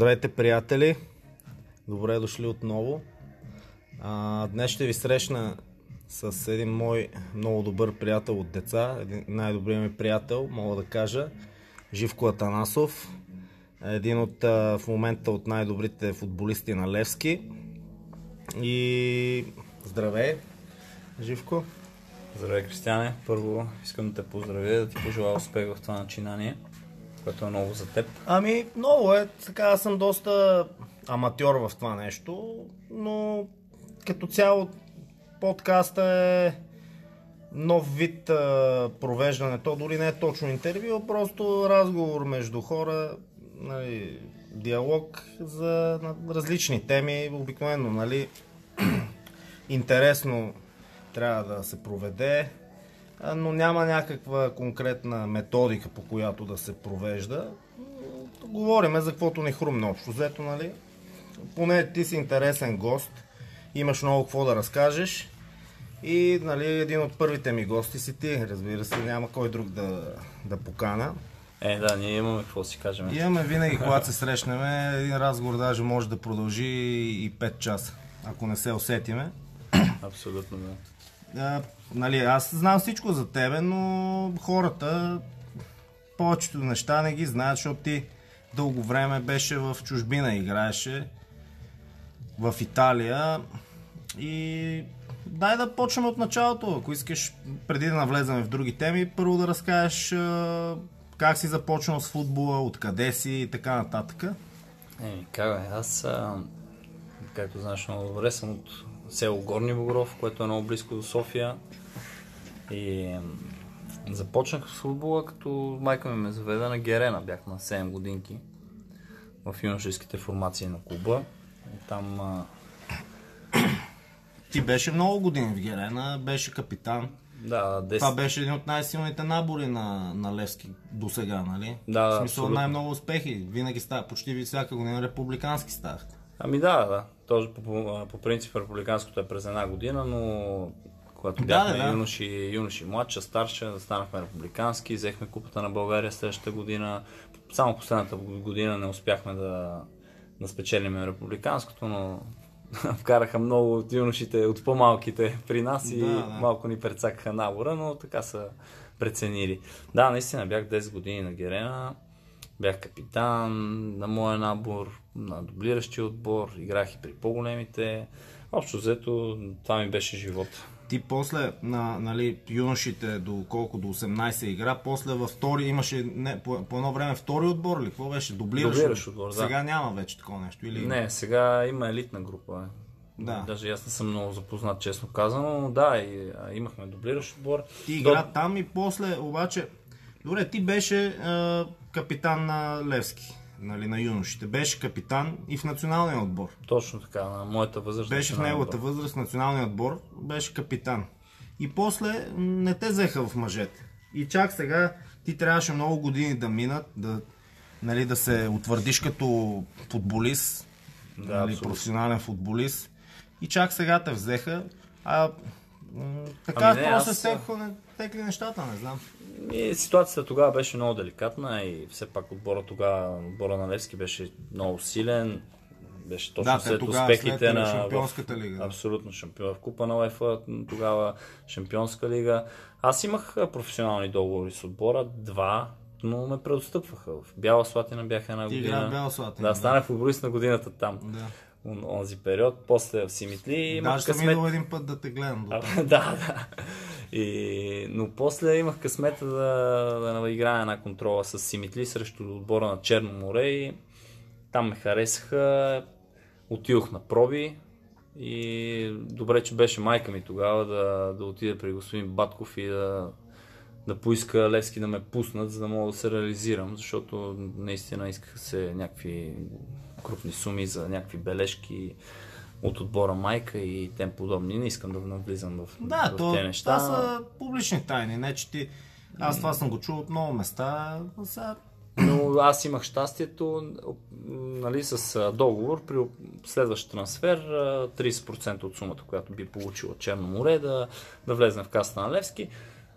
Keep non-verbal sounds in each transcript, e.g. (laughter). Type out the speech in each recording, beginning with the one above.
Здравейте, приятели! Добре дошли отново. А, днес ще ви срещна с един мой много добър приятел от деца, един най-добрият ми приятел, мога да кажа, Живко Атанасов, един от в момента от най-добрите футболисти на Левски. И здравей, Живко! Здравей, Кристиане. Първо искам да те поздравя, да ти пожелая успех в това начинание, което е ново за теб. Ами, много е. Така, аз съм доста аматьор в това нещо, но като цяло подкаста е нов вид а, провеждане. То дори не е точно интервю, а просто разговор между хора, нали, диалог за на различни теми. Обикновено, нали, (clears throat) интересно трябва да се проведе, но няма някаква конкретна методика, по която да се провежда. Говориме за каквото ни хрумне общо взето, нали? Поне ти си интересен гост, имаш много какво да разкажеш и нали, един от първите ми гости си ти, разбира се, няма кой друг да, да покана. Е, да, ние имаме какво си кажем. Имаме винаги, когато се срещнем, един разговор даже може да продължи и 5 часа, ако не се усетиме. Абсолютно, да. Нали, аз знам всичко за тебе, но хората повечето неща не ги знаят, защото ти дълго време беше в чужбина, играеше в Италия. И дай да почнем от началото, ако искаш, преди да навлезем в други теми, първо да разкажеш как си започнал с футбола, откъде си и така нататък. Еми, как бе, аз, а, както знаеш много добре, съм от село Горни Богров, което е много близко до София. И започнах с футбола, като майка ми ме заведе на Герена. Бях на 7 годинки в юношеските формации на клуба. И там а, Ти беше много години в Герена, беше капитан. да, 10, Това беше един от най-силните набори на, на Левски до сега, нали? Да, В смисъл абсолютно. най-много успехи. Винаги става, почти всяка година републикански ставахте. Ами да, да. Тоже по, по, принцип републиканското е през една година, но когато Да, бяхме да, да. юноши, юноши младша, старша, станахме републикански, взехме купата на България следващата година. Само последната година не успяхме да, да спечелиме републиканското, но (laughs) вкараха много от юношите, от по-малките при нас и Да, да. малко ни прецакаха набора, но така са преценили. Да, наистина бях 10 години на Герена, бях капитан на моя набор, на дублиращия отбор, играх и при по-големите. Общо взето, това ми беше живот. Ти после на нали, юношите до колко до 18 игра, после във втори имаше не, по, по едно време втори отбор ли? Какво беше? Дублираш, Дублиращ отбор, да. Сега няма вече такова нещо. Или... Не, сега има елитна група. Да. Даже аз не съм много запознат, честно казано, но да, и, а, имахме дублиращ отбор. Ти игра там и после обаче... Добре, ти беше а, капитан на Левски, нали, на юношите. Беше капитан и в националния отбор. Точно така, на моята възраст. Беше в неговата отбор. възраст, националния отбор, беше капитан. И после не те взеха в мъжете. И чак сега ти трябваше много години да минат, да, нали, да се утвърдиш като футболист, Да, нали, абсолютно. професионален футболист. И чак сега те взеха. А така Ами не, просто аз- се текли, текли нещата, не знам. И ситуацията тогава беше много деликатна и все пак отбора тогава, отбора на Левски беше много силен. Беше точно Да, след успехите след на Шампионската лига, да. Абсолютно шампион в Купа на УЕФА, тогава Шампионска лига. Аз имах професионални договори с отбора, два, но ме преотстъпваха. В Бяла Слатина бях една Ти година. в Бяла Слатина, Да, да. станах футболист на годината там. Да. Он- Онзи период. После в Симитли Даже съм късмет. идвал един път да те гледам. До... А, (laughs) да, да. И, но после имах късмета да, да играя една контрола с Симитли срещу отбора на Черно море и там ме харесаха. Отидох на проби и добре, че беше майка ми тогава да, да отида при господин Батков и да, да поиска Левски да ме пуснат, за да мога да се реализирам, защото наистина искаха се някакви крупни суми за някакви бележки от отбора майка и тем подобни. Не искам да навлизам в, Да, в то, тези неща. това са публични тайни, не че ти... Аз това съм го чул от много места, а сега... Но аз имах щастието нали, с договор при следващ трансфер а, 30% от сумата, която би получила Черно море, да, да влезе в касата на Левски.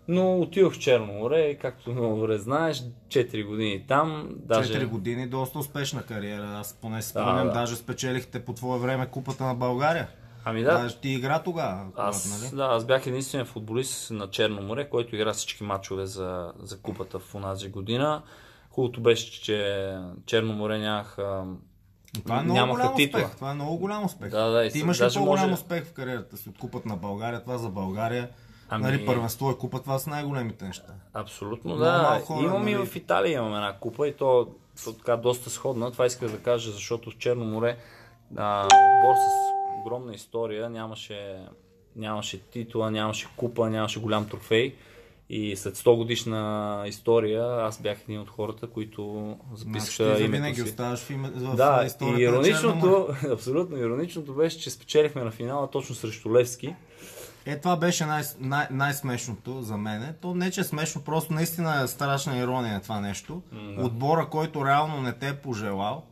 Но отидох в Черно море и както много добре знаеш, 4 години там. Даже... 4 години, доста успешна кариера. Аз поне си спомням, да. даже спечелихте по твое време Купата на България. Ами да, Даже ти игра тогава. аз, нали? да, аз бях единственият футболист на Черно море, който игра всички матчове за, за купата в онази година. Хубавото беше, че Черно море нямаха Това е много нямаха голям титла. успех. Това е много голям успех. Да, да, Ти имаш ли по-голям може- успех в кариерата си от Купата на България? Това за България. Ами- Нали, първенство и купа, това са най-големите неща. Абсолютно, да. малко хора, имам и нали? в Италия имам една купа и то, то така доста сходна. Това исках да кажа, защото в Черно море а, отбор с огромна история нямаше, нямаше титла, нямаше купа, нямаше голям трофей. И след 100 годишна история аз бях един от хората, които Значи записаха за името винаги си. оставаш в, име, в Да, и ироничното, (laughs) абсолютно ироничното беше, че спечелихме на финала точно срещу Левски. Е, това беше най- най- най-смешното за мене. То не, че е смешно, просто наистина е страшна ирония това нещо. Отбора, който реално не те е пожелал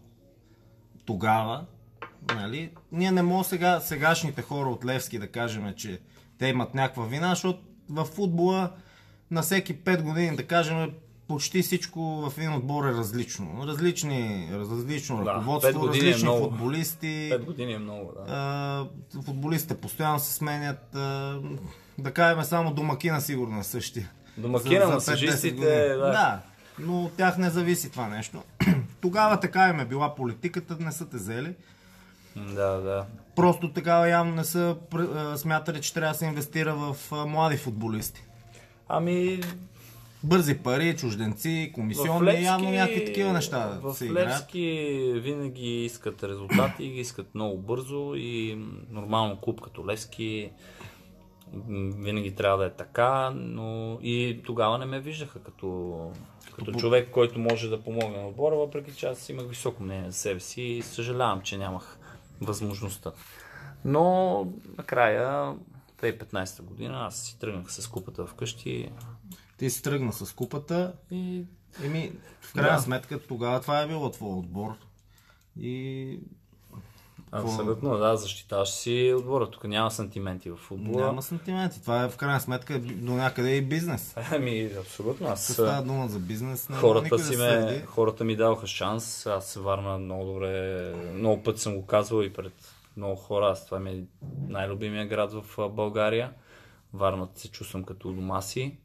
тогава, нали, ние не можем сега, сегашните хора от Левски да кажем, че те имат някаква вина, защото в футбола на всеки 5 години, да кажем, почти всичко в един отбор е различно. Различни, различно Да, ръководство, пет е различни много. футболисти. 5 години е много, да. А, футболистите постоянно се сменят. А, да кажем само домакина сигурно е същия. Домакина, масажистите, 5-10 години. да. да. Но от тях не зависи това нещо. (clears throat) Тогава така им е била политиката, не са те взели. Да, да. Просто такава явно не са смятали, че трябва да се инвестира в млади футболисти. Ами, Бързи пари, чужденци, комисионни, явно някакви такива неща в се играят. Левски винаги искат резултати, ги искат много бързо и нормално клуб като Левски винаги трябва да е така, но и тогава не ме виждаха като, като човек, който може да помогне на отбора, въпреки че аз имах високо мнение за себе си и съжалявам, че нямах възможността. Но накрая, 2015 година, аз си тръгнах с купата вкъщи Ти си тръгна с купата и Еми, в крайна Да. сметка тогава това е било твой отбор. И Абсолютно, да, защитаваш си отбора. Тук няма сантименти в футбола. няма сантименти. Това е в крайна сметка до някъде и бизнес. (laughs) Ами, абсолютно. Аз става дума за бизнес. Не хората, си да ме, следи. хората ми даваха шанс. Аз се варна много добре. Много пъти съм го казвал и пред много хора. Аз това ми е най-любимия град в България. Варна се чувствам като дома си.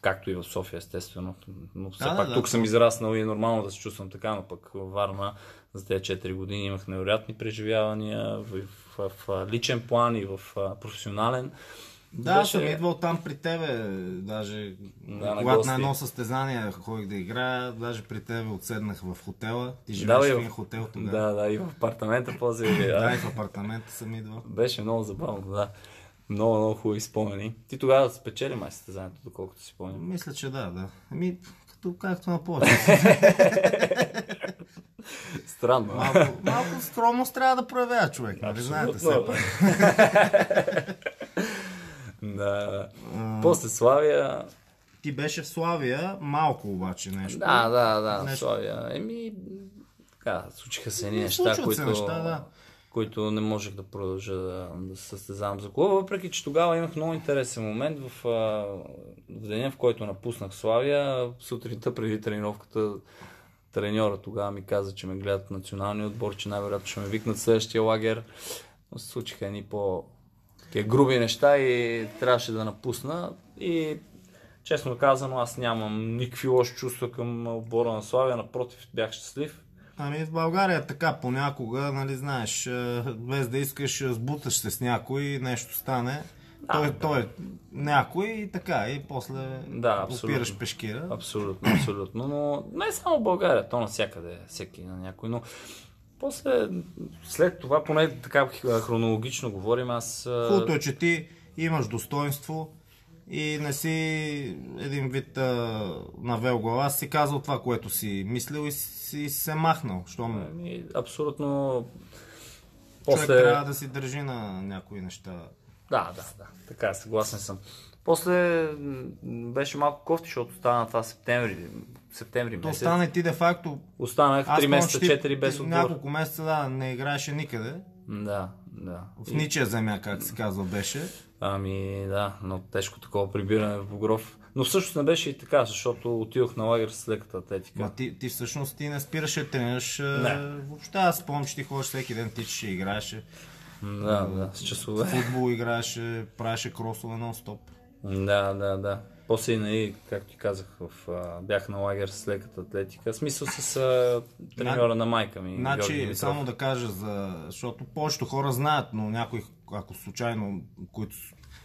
Както и в София, естествено. Но все Да, пак да, тук да. съм израснал и е нормално да се чувствам така, но пък във Варна за тези 4 години имах невероятни преживявания в, в, в, в личен план и в а, професионален. Да, Беше- съм идвал там при тебе, даже Да, на когато гости. на едно състезание ходих да играя, даже при тебе отседнах в хотела. Ти Да, живееш бе, в един хотел тогава. Да, да, и в апартамента после. Да, да. и в апартамента съм идвал. Беше много забавно, да. Много, много хубави спомени. Ти тогава спечели май състезанието, доколкото си спомням. Мисля, че да, да. Ами, като, както на повече. (laughs) Странно. Малко, малко скромност трябва да проявява човек, нали знаете пак. да. (laughs) После Славия. Ти беше в Славия, малко обаче нещо. Да, да, да, Нещо. Славия. Еми, така, случиха се едни Еми, неща, които, се неща, да. Които не можех да продължа да, да състезавам за клуба, въпреки че тогава имах много интересен момент в, в деня, в който напуснах Славия, сутринта преди тренировката треньора тогава ми каза, че ме гледат националния отбор, че най-вероятно ще ме викнат следващия лагер. Но се случиха едни по груби неща и трябваше да напусна. И честно казано, аз нямам никакви лоши чувства към отбора на Славия, напротив, бях щастлив. Ами в България е така, понякога, нали знаеш, е, без да искаш, е, сбуташ се с някой, нещо стане. той, да. той някой и така, и после Да, опираш пешкира. Абсолютно, абсолютно. Но не само в България, то навсякъде, всеки на някой. Но после, след това, поне така хронологично говорим, аз... а, Хубавото е, че ти имаш достоинство и не си един вид а, навел глава, си казал това, което си мислил и си се махнал. Щом Ами, абсолютно... човек После... трябва да си държи на някои неща. Да, да, да. Така, съгласен съм. После беше малко кофти, защото стана това септември. Септември То месец. стане ти де факто Останах 3 помня, месеца, че ти- 4 без отбор. Няколко месеца, да, не играеше никъде. Да, да. В ничия земя, как се казва, беше. Ами да, но тежко такова прибиране в Богров. Но всъщност не беше и така, защото отидох на лагер с леката атлетика. Ма ти, ти всъщност ти не спираше да тренираш. Не. Въобще аз спомням, че ти ходиш всеки ден, тичаше, играеше. Да, да, с часове. Футбол играеше, правеше кросове нон-стоп. Да, да, да. После и, нали, както ти казах, в, а, бях на лагер с леката атлетика. Смисъл с а, треньора на майка ми. Значи, само да кажа, за... защото повечето хора знаят, но някои, ако случайно, които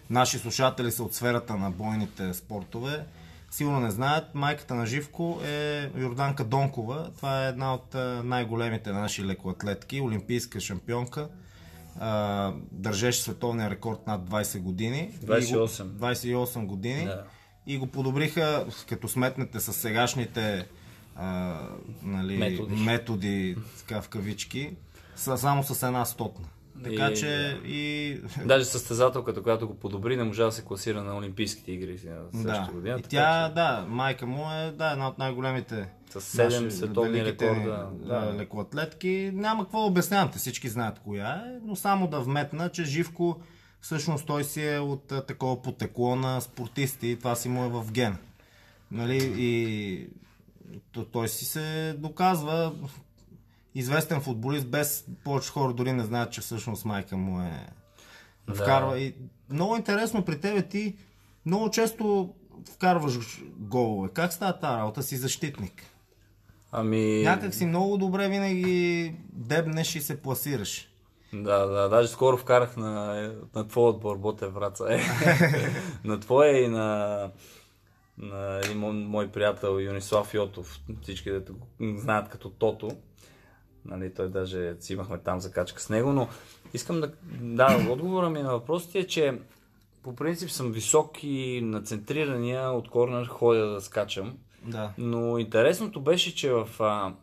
наши слушатели са от сферата на бойните спортове, сигурно не знаят, майката на Живко е Йорданка Донкова. Това е една от най-големите наши лекоатлетки, олимпийска шампионка. Държеше световния рекорд над 20 години. И го- 28. 28 години. Да. И го подобриха, като сметнете с сегашните а, нали, Методи. методи, така в кавички, са само с една стотна. Така И- че и... (laughs) Даже състезателката, която го подобри, не можа да се класира на Олимпийските игри на Да. година. И тя, че да, майка му е да, една от най-големите С седем наши световни великите, рекорда. Да, Да. лекоатлетки. Няма какво да обяснявам, те всички знаят коя е, но само да вметна, че Живко всъщност той си е от а, такова потекло на спортисти, това си му е в ген. Нали, и то- той си се доказва известен футболист, без повече хора дори не знаят, че всъщност майка му е Да. вкарва. И много интересно при тебе ти много често вкарваш голове. Как става тази работа? Си защитник. Ами... Някак си много добре винаги дебнеш и се пласираш. Да, да, даже скоро вкарах на, на твой отбор Ботев Враца. Е. (laughs) на твоя и на, на един мой, мой приятел Юнислав Йотов. Всички го знаят като Тото. Нали, той даже си имахме там закачка с него, но искам да... Да, отговора ми на въпросите е, че по принцип съм висок и на центрирания от корнер ходя да скачам. Да. Но интересното беше, че в, а,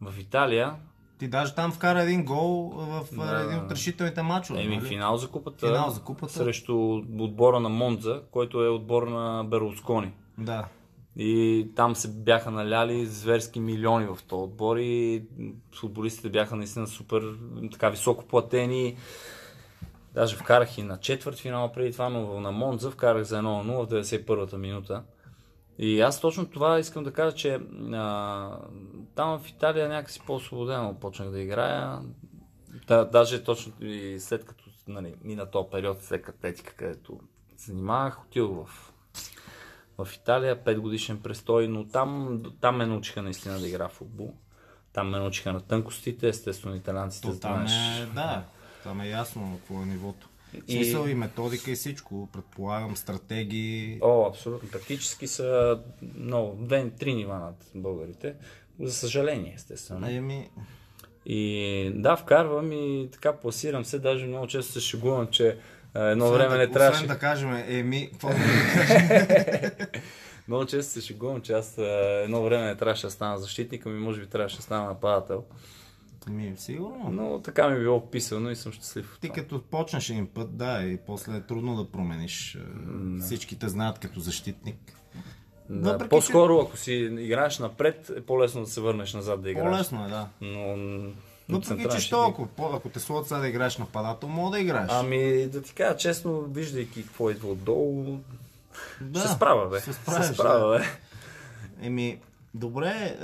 в Италия Ти даже там вкара един гол в Да. един от решителните мачове. Еми, нали? финал за купата, Финал за купата. срещу отбора на Монза, който е отбор на Берлускони. Да. И там се бяха наляли зверски милиони в този отбор и футболистите бяха наистина супер така високо платени. Даже вкарах и на четвърт финал преди това, но на Монза вкарах за 1-0 в 91-та минута. И аз точно това искам да кажа, че а, там в Италия някакси по-освободено почнах да играя. Да, даже точно и след като нали, мина този период, след атлетика, където се занимавах, отидох в, в Италия, 5 годишен престой, но там, там ме научиха наистина да игра в футбол. Там ме научиха на тънкостите, естествено италянците То знаеш. е, да, там е ясно какво е нивото. И- смисъл и методика и всичко. Предполагам, стратегии. О, абсолютно. Тактически са много, две, три нива над българите. За съжаление, естествено. Еми, И да, вкарвам и така пласирам се. Даже много често се шегувам, че едно освен време да, не трябваше. Освен да кажем, еми, какво (laughs) Много често се шегувам, че аз а, едно време не трябваше да стана защитник, ами може би трябваше да стана нападател. Ми, сигурно. Но така ми е било писано и съм щастлив. Ти като почнеш един път, да, и после е трудно да промениш. Е, Всички те знаят като защитник. Да, въпреки, по-скоро, ако си играеш напред, е по-лесно да се върнеш назад да играеш. По-лесно е, да. Но, Но централен че що, ако, ако те сложат сега да играеш нападател, мога да играеш. Ами, да ти кажа честно, виждайки какво идва отдолу, да, се справя, бе. Ще справиш, се справя, бе. Еми, добре,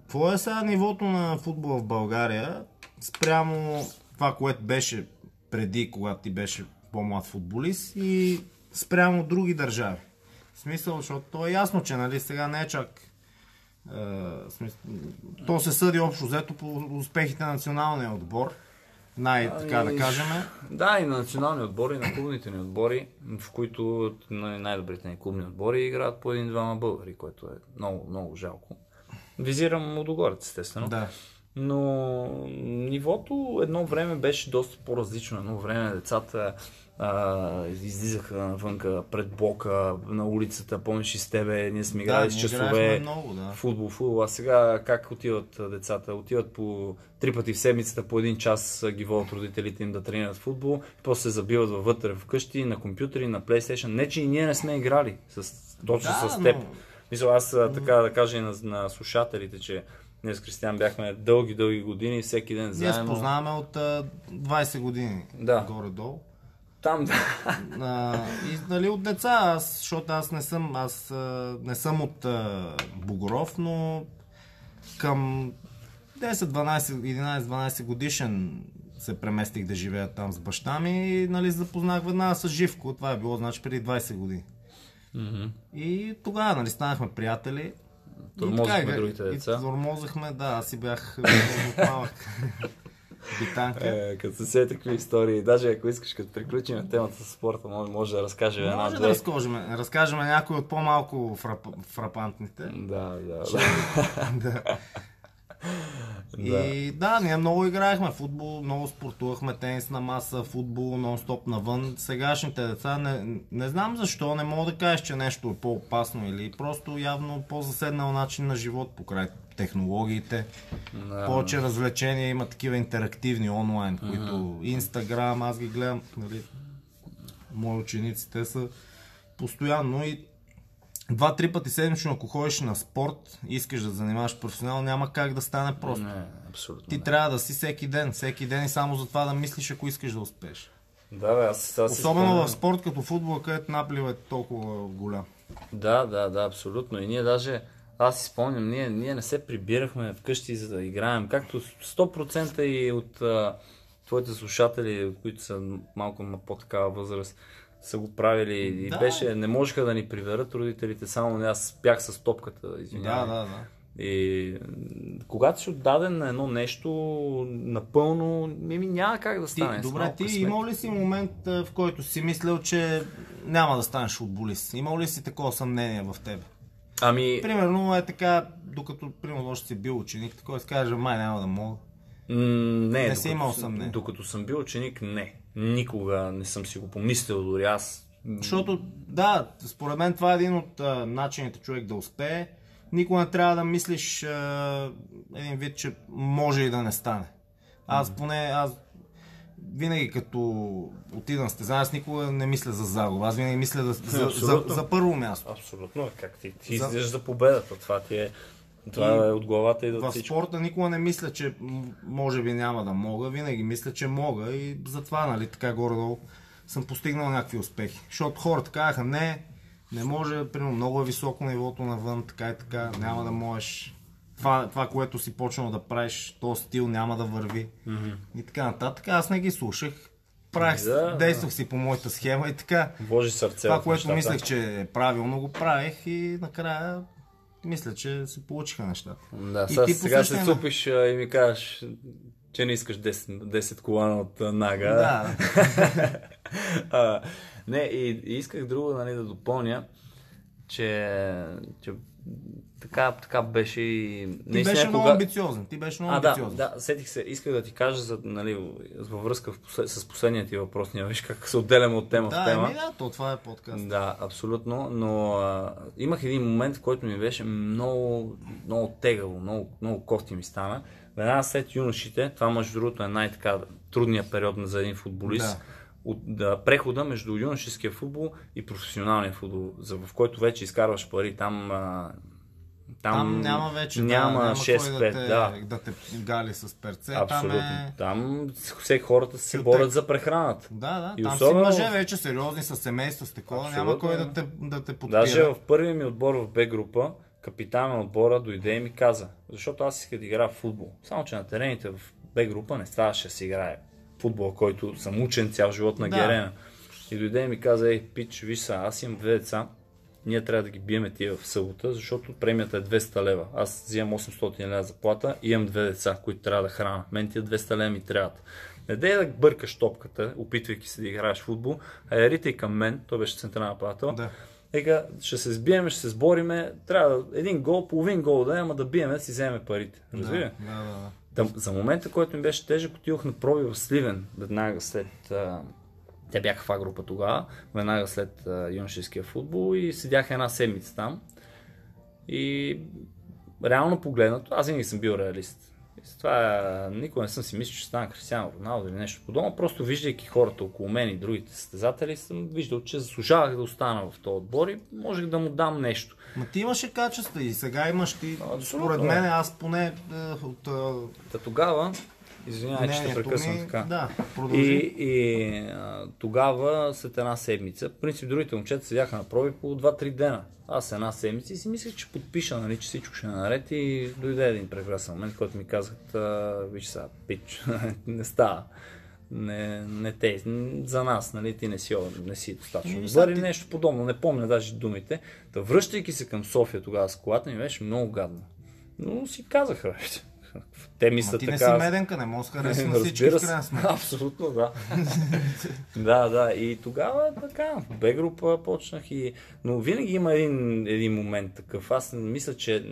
какво е сега нивото на футбола в България спрямо това, което беше преди, когато ти беше по-млад футболист и спрямо други държави? В смисъл, защото то е ясно, че нали, сега не е чак то се съди общо взето по успехите на националния отбор. Да Ами, кажем. Да, и на национални отбори, и на клубните ни отбори, в които най- най-добрите ни клубни отбори играят по един-двама българи, което е много, много жалко. Визирам Лудогорец, естествено. Да. Но нивото едно време беше доста по-различно. Едно време децата а, излизаха навънка пред блока, на улицата, помниш и с тебе, ние сме играли Да, с ние часове. много, да. Футбол, футбол. А сега как отиват децата? Отиват по три пъти в седмицата, по един час ги водят родителите им да тренират футбол, после се забиват във вътре вкъщи, на компютъри, на PlayStation. Не, че и ние не сме играли с, точно Да, с теб. но- Мисля, аз така да кажа и на, на слушателите, че ние с Кристиан бяхме дълги, дълги години, всеки ден Ние заедно. се познаваме от а, 20 години. Да. Горе-долу. Там, да. А, и нали, от деца, аз, защото аз не съм, аз не съм от а, Богоров, но към 10, 12, 11, 12 годишен се преместих да живея там с баща ми и нали, запознах веднага с Живко. Това е било значи преди 20 години. Мгм. И тогава нали, станахме приятели. И Тормозихме така, и- другите и деца. Тормозахме, да, аз си бях много (laughs) малък. Битанка. Е, като се сети такива истории, даже ако искаш, като приключим темата с спорта, може, може да разкажем една, Може да разкажем, разкажем някои от по-малко фрап, фрапантните. Да, да, да. (laughs) да. (laughs) И да, ние много играехме футбол, много спортувахме тенис на маса, футбол, нон-стоп навън. Сегашните деца не, не знам защо, не мога да кажеш, че нещо е по-опасно или просто явно по-заседнал начин на живот покрай технологиите. Да. Повече развлечения има такива интерактивни онлайн, които Инстаграм, аз ги гледам, нали, мои ученици, те са постоянно и два-три пъти седмично, ако ходиш на спорт и искаш да занимаваш професионално, няма как да стане просто. Не, абсолютно. Ти не. трябва да си всеки ден, всеки ден и само за това да мислиш, ако искаш да успееш. Да, бе, аз, си Особено спомням- в спорт като футбол, където наплива е толкова голям. Да, да, да, абсолютно. И ние даже, аз си спомням, ние, ние не се прибирахме вкъщи за да играем. Както 100% и от а, твоите слушатели, които са малко на по-такава възраст, са го правили и Да. беше, не можеха да ни приверат родителите, само аз бях с топката, Да, извинявай. да, да. И м, когато си отдаден на едно нещо, напълно, ми, няма как да Ти, стане. с добре, ти късмет. имал ли си момент, в който си мислил, че няма да станеш футболист? Имал ли си такова съмнение в теб? Ами, Примерно е така, докато примерно още си бил ученик, такой си каже, май няма да мога. М, не, Не си докато имал съм- съмнение. Докато съм бил ученик, не. Никога не съм си го помислил, дори аз. Защото, да, според мен това е един от а, начините човек да успее. Никога не трябва да мислиш а, един вид, че може и да не стане. Аз поне, аз винаги като отида на състезание, аз никога не мисля за загуба. Аз винаги мисля да, за, за, Абсолютно. за първо място. Абсолютно, как ти, ти За- излизаш за победата. Това ти е, това И е от главата и до В спорта никога не мисля, че може би няма да мога. Винаги мисля, че мога и затова, нали, така горе-долу съм постигнал някакви успехи. Защото хората казаха, не, не може, примерно, много е високо нивото навън, така и така, няма да можеш. Това, това, което си почнал да правиш, този стил няма да върви. И така нататък. Аз не ги слушах. Правих, Да, да. действах си по моята схема и така. Вложи сърце Това, което мислех, че е правилно, го правих и накрая мисля, че се получиха нещата. Да, И сега, ти сега се цупиш и ми кажеш, че не искаш 10, 10 колана от Нага. Да, (laughs) а, не, и, и исках друго нали, да допълня, че, че така, така беше и... Ти беше много амбициозен. Ти беше много А, да, амбициозен. да, сетих се. Исках да ти кажа за, нали, във връзка в послед... с последния ти въпрос. Ние виж как се отделяме от тема в да, тема. еми, да, то това е подкаст. Да, абсолютно, но а, имах един момент, в който ми беше много, много тегаво, много, много кофти ми стана. Веднага след юношите, това между другото е най-така трудният период за един футболист, Да. От да, прехода между юношеския футбол и професионалния футбол, за, в който вече изкарваш пари, там, а, там, Там няма вече няма, да, няма 6-5, кой да те, да. да те гали с перце. Абсолютно. Там е... Там всеки хората се Сютек. борят за прехраната. Да, да, И там особено- си мъже вече сериозни, с семейство, с такова, няма Абсолютно, кой да. да те, да те подпира. Даже в първия ми отбор в Б група, капитан на отбора дойде и ми каза, защото аз исках да играя в футбол. Само, че на терените в Б група не ставаше да се играе футбол, който съм учен цял живот на Да. Герена. И дойде и ми каза, ей, пич, виж са, аз имам две деца, ние трябва да ги биеме тия в събота, защото премията е 200 лева. Аз взимам 800 лева заплата и имам две деца, които трябва да храна. Мен тия 200 лева ми трябват. Не дей да бъркаш топката, опитвайки се да играеш футбол, а я ритай към мен, той беше централен нападател, Да. Ека, ще се сбиеме, ще се сбориме, трябва да- един гол, половин гол да е, ама да биеме, да си вземе парите. Разбира? Да, да, да. За момента, който ми беше тежък, отидох на проби в Сливен, веднага след... Те бяха в А група тогава, веднага след юношеския футбол и седях една седмица там. И реално погледнато, аз винаги съм бил реалист. И затова никога не съм си мислил, че стана Кристиано Роналдо или нещо подобно. Просто виждайки хората около мен и другите състезатели, съм виждал, че заслужавах да остана в този отбор и можех да му дам нещо. Ма ти имаше качества и сега имаш ти, Абсолютно, според мен, аз поне е, от... Та тогава Извинявай, че ще прекъсвам ми- така. Да, продължи. И, и а, тогава, след една седмица, в принцип другите момчета седяха на проби по 2-3 дена. Аз една седмица и си мислех, че подпиша, нали, че всичко ще е наред и дойде един прекрасен момент, който ми казахат, а, виж сега, пич, (laughs) не става. Не, не те, за нас, нали, ти не си, не си достатъчно Ами, добър или нещо подобно, не помня даже думите. Та връщайки се към София тогава с колата ми беше много гадно. Но си казаха, те мислят ти не така. си меденка, не можеш да харесва на всички в крайна сметка. Абсолютно, да. (laughs) да, да. И тогава така, в Б група почнах и... Но винаги има един, един момент такъв. Аз мисля, че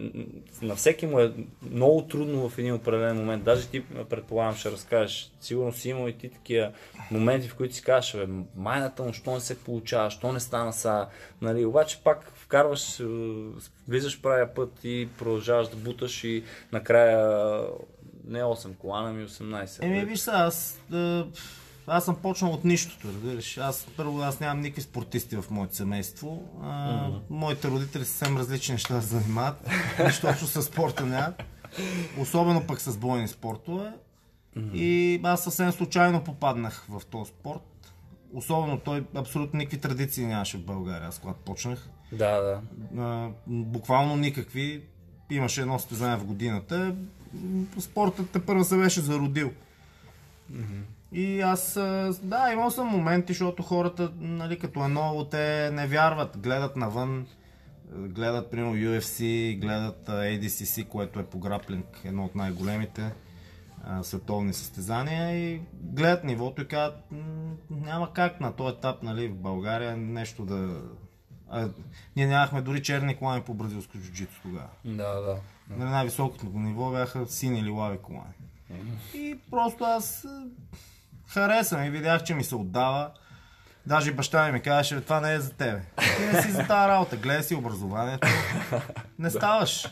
на всеки му е много трудно в един определен момент. Даже ти, предполагам, ще разкажеш. Сигурно си имал и ти такива моменти, в които си кажеш, бе, майната му, що не се получава, що не стана са. Нали, обаче пак вкарваш, е, влизаш правия път и продължаваш да буташ и накрая не 8 кола, ами 18. Еми, виж сега, аз, е, аз съм почнал от нищото, разбираш. Аз първо аз нямам никакви спортисти в моето семейство. А, Моите родители съвсем различни неща да се занимават. Нищо общо с спорта нямат. Особено пък с бойни спортове. И аз съвсем случайно попаднах в този спорт. Особено той абсолютно никакви традиции нямаше в България, аз когато почнах. Да, да. А, буквално никакви. Имаше едно състезание в годината. Спортът те първо се беше зародил. И аз, да, имал съм моменти, защото хората, нали, като е ново, те не вярват, гледат навън, гледат, примерно, UFC, гледат ADCC, което е по граплинг, едно от най-големите световни състезания и гледат нивото и казват, «М, няма как на този етап, нали, в България нещо да... А, ние нямахме дори черни колани по бразилско джуджито тогава. Да, да. На най-високото ниво бяха сини или лави колани. И просто аз е, харесвам и видях, че ми се отдава. Даже баща ми ми казваше, «Бе, това не е за тебе. Ти не си за тази работа, гледай си образованието. Не ставаш.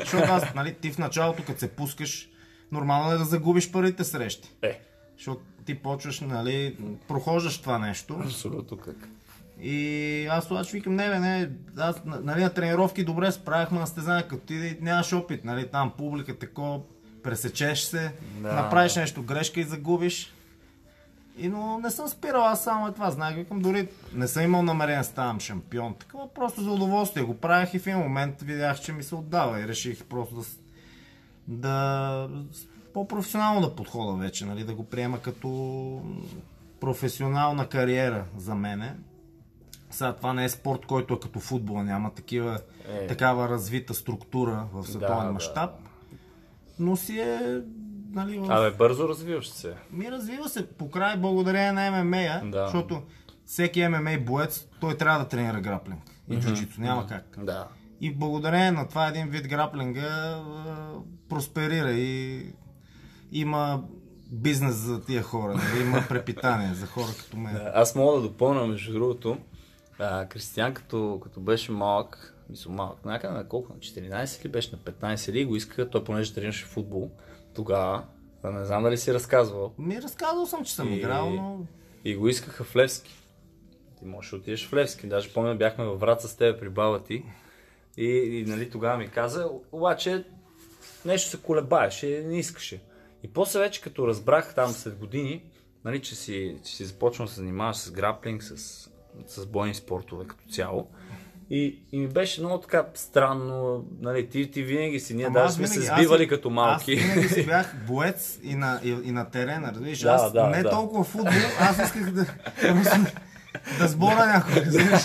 Защото аз, нали, ти в началото, като се пускаш, нормално е да загубиш първите срещи. Е, Защото ти почваш, нали, прохождаш това нещо. абсолютно как. И аз обаче викам, не бе, не, аз нали, на тренировки добре справяхме на стезания, като ти нямаш опит, нали, там публика тако, пресечеш се, Да. направиш нещо грешка и загубиш. И, но не съм спирал, аз само е това знаех, викам, дори не съм имал намерение да ставам шампион, такова просто за удоволствие го правях и в един момент видях, че ми се отдава и реших просто да, да по-професионално да подхода вече, нали, да го приема като професионална кариера за мене. Сега това не е спорт, който е като футбола, няма такива, Е. такава развита структура в световен да. мащаб. Но си е, нали, в... Абе, бързо развиваш се. Ми развива се по край благодарение на ММА, Да. защото всеки ММА боец, той трябва да тренира граплинг и джуджицу, няма как. Да. И благодарение на това един вид граплинга просперира и има бизнес за тия хора, нали? има препитание за хора като мен. Да, Аз мога да допълня, между другото, а, Кристиян като, като беше малък, мисля малък, някъде на колко, на 14 ли беше, на 15 ли, го иска, той понеже тренираше футбол тогава, а не знам дали си разказвал, Ми разказвал съм, че съм И- играл, но и го искаха в Левски. Ти можеш да отидеш в Левски, даже помня бяхме във Враца с теб при баба ти и, и нали, тогава ми каза, обаче нещо се колебаеше, не искаше. И после вече като разбрах там след години, нали, че, си, че си започнал да се занимаваш с граплинг, с, с бойни спортове като цяло. И, и ми беше много така странно, нали, ти, ти винаги си, ние даже аз сме се аз сбивали си- като малки. Аз винаги си (laughs) бях боец и на, и, и на терена, разбираш? Да, аз да, не да. толкова футбол, аз исках да, да сбора някой, разбираш?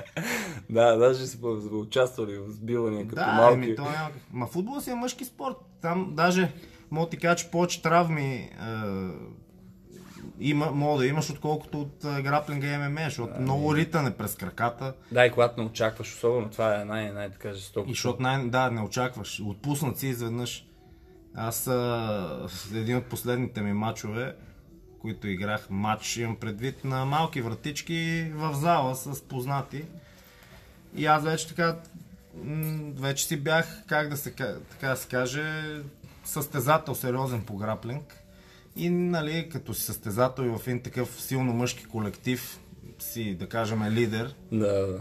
(laughs) да, даже сме участвали в сбивания като Да, малки. еми, то няма... как. Ма футбол си е мъжки спорт. Там даже мога ти кажа, че повече травми е, има, мога да имаш, отколкото от е, граплинга и ММА, защото много ритане през краката. Да, и когато не очакваш, особено това е най- най-така жестоко. И защото най- да, не очакваш. Отпуснат си изведнъж. Аз а, един от последните ми матчове, които играх матч, имам предвид на малки вратички в зала с познати. И аз вече така, вече си бях, как да се, ка- така да се каже, състезател сериозен по граплинг. И нали, като си състезател и в един такъв силно мъжки колектив, си, да кажем, лидер, Да, да.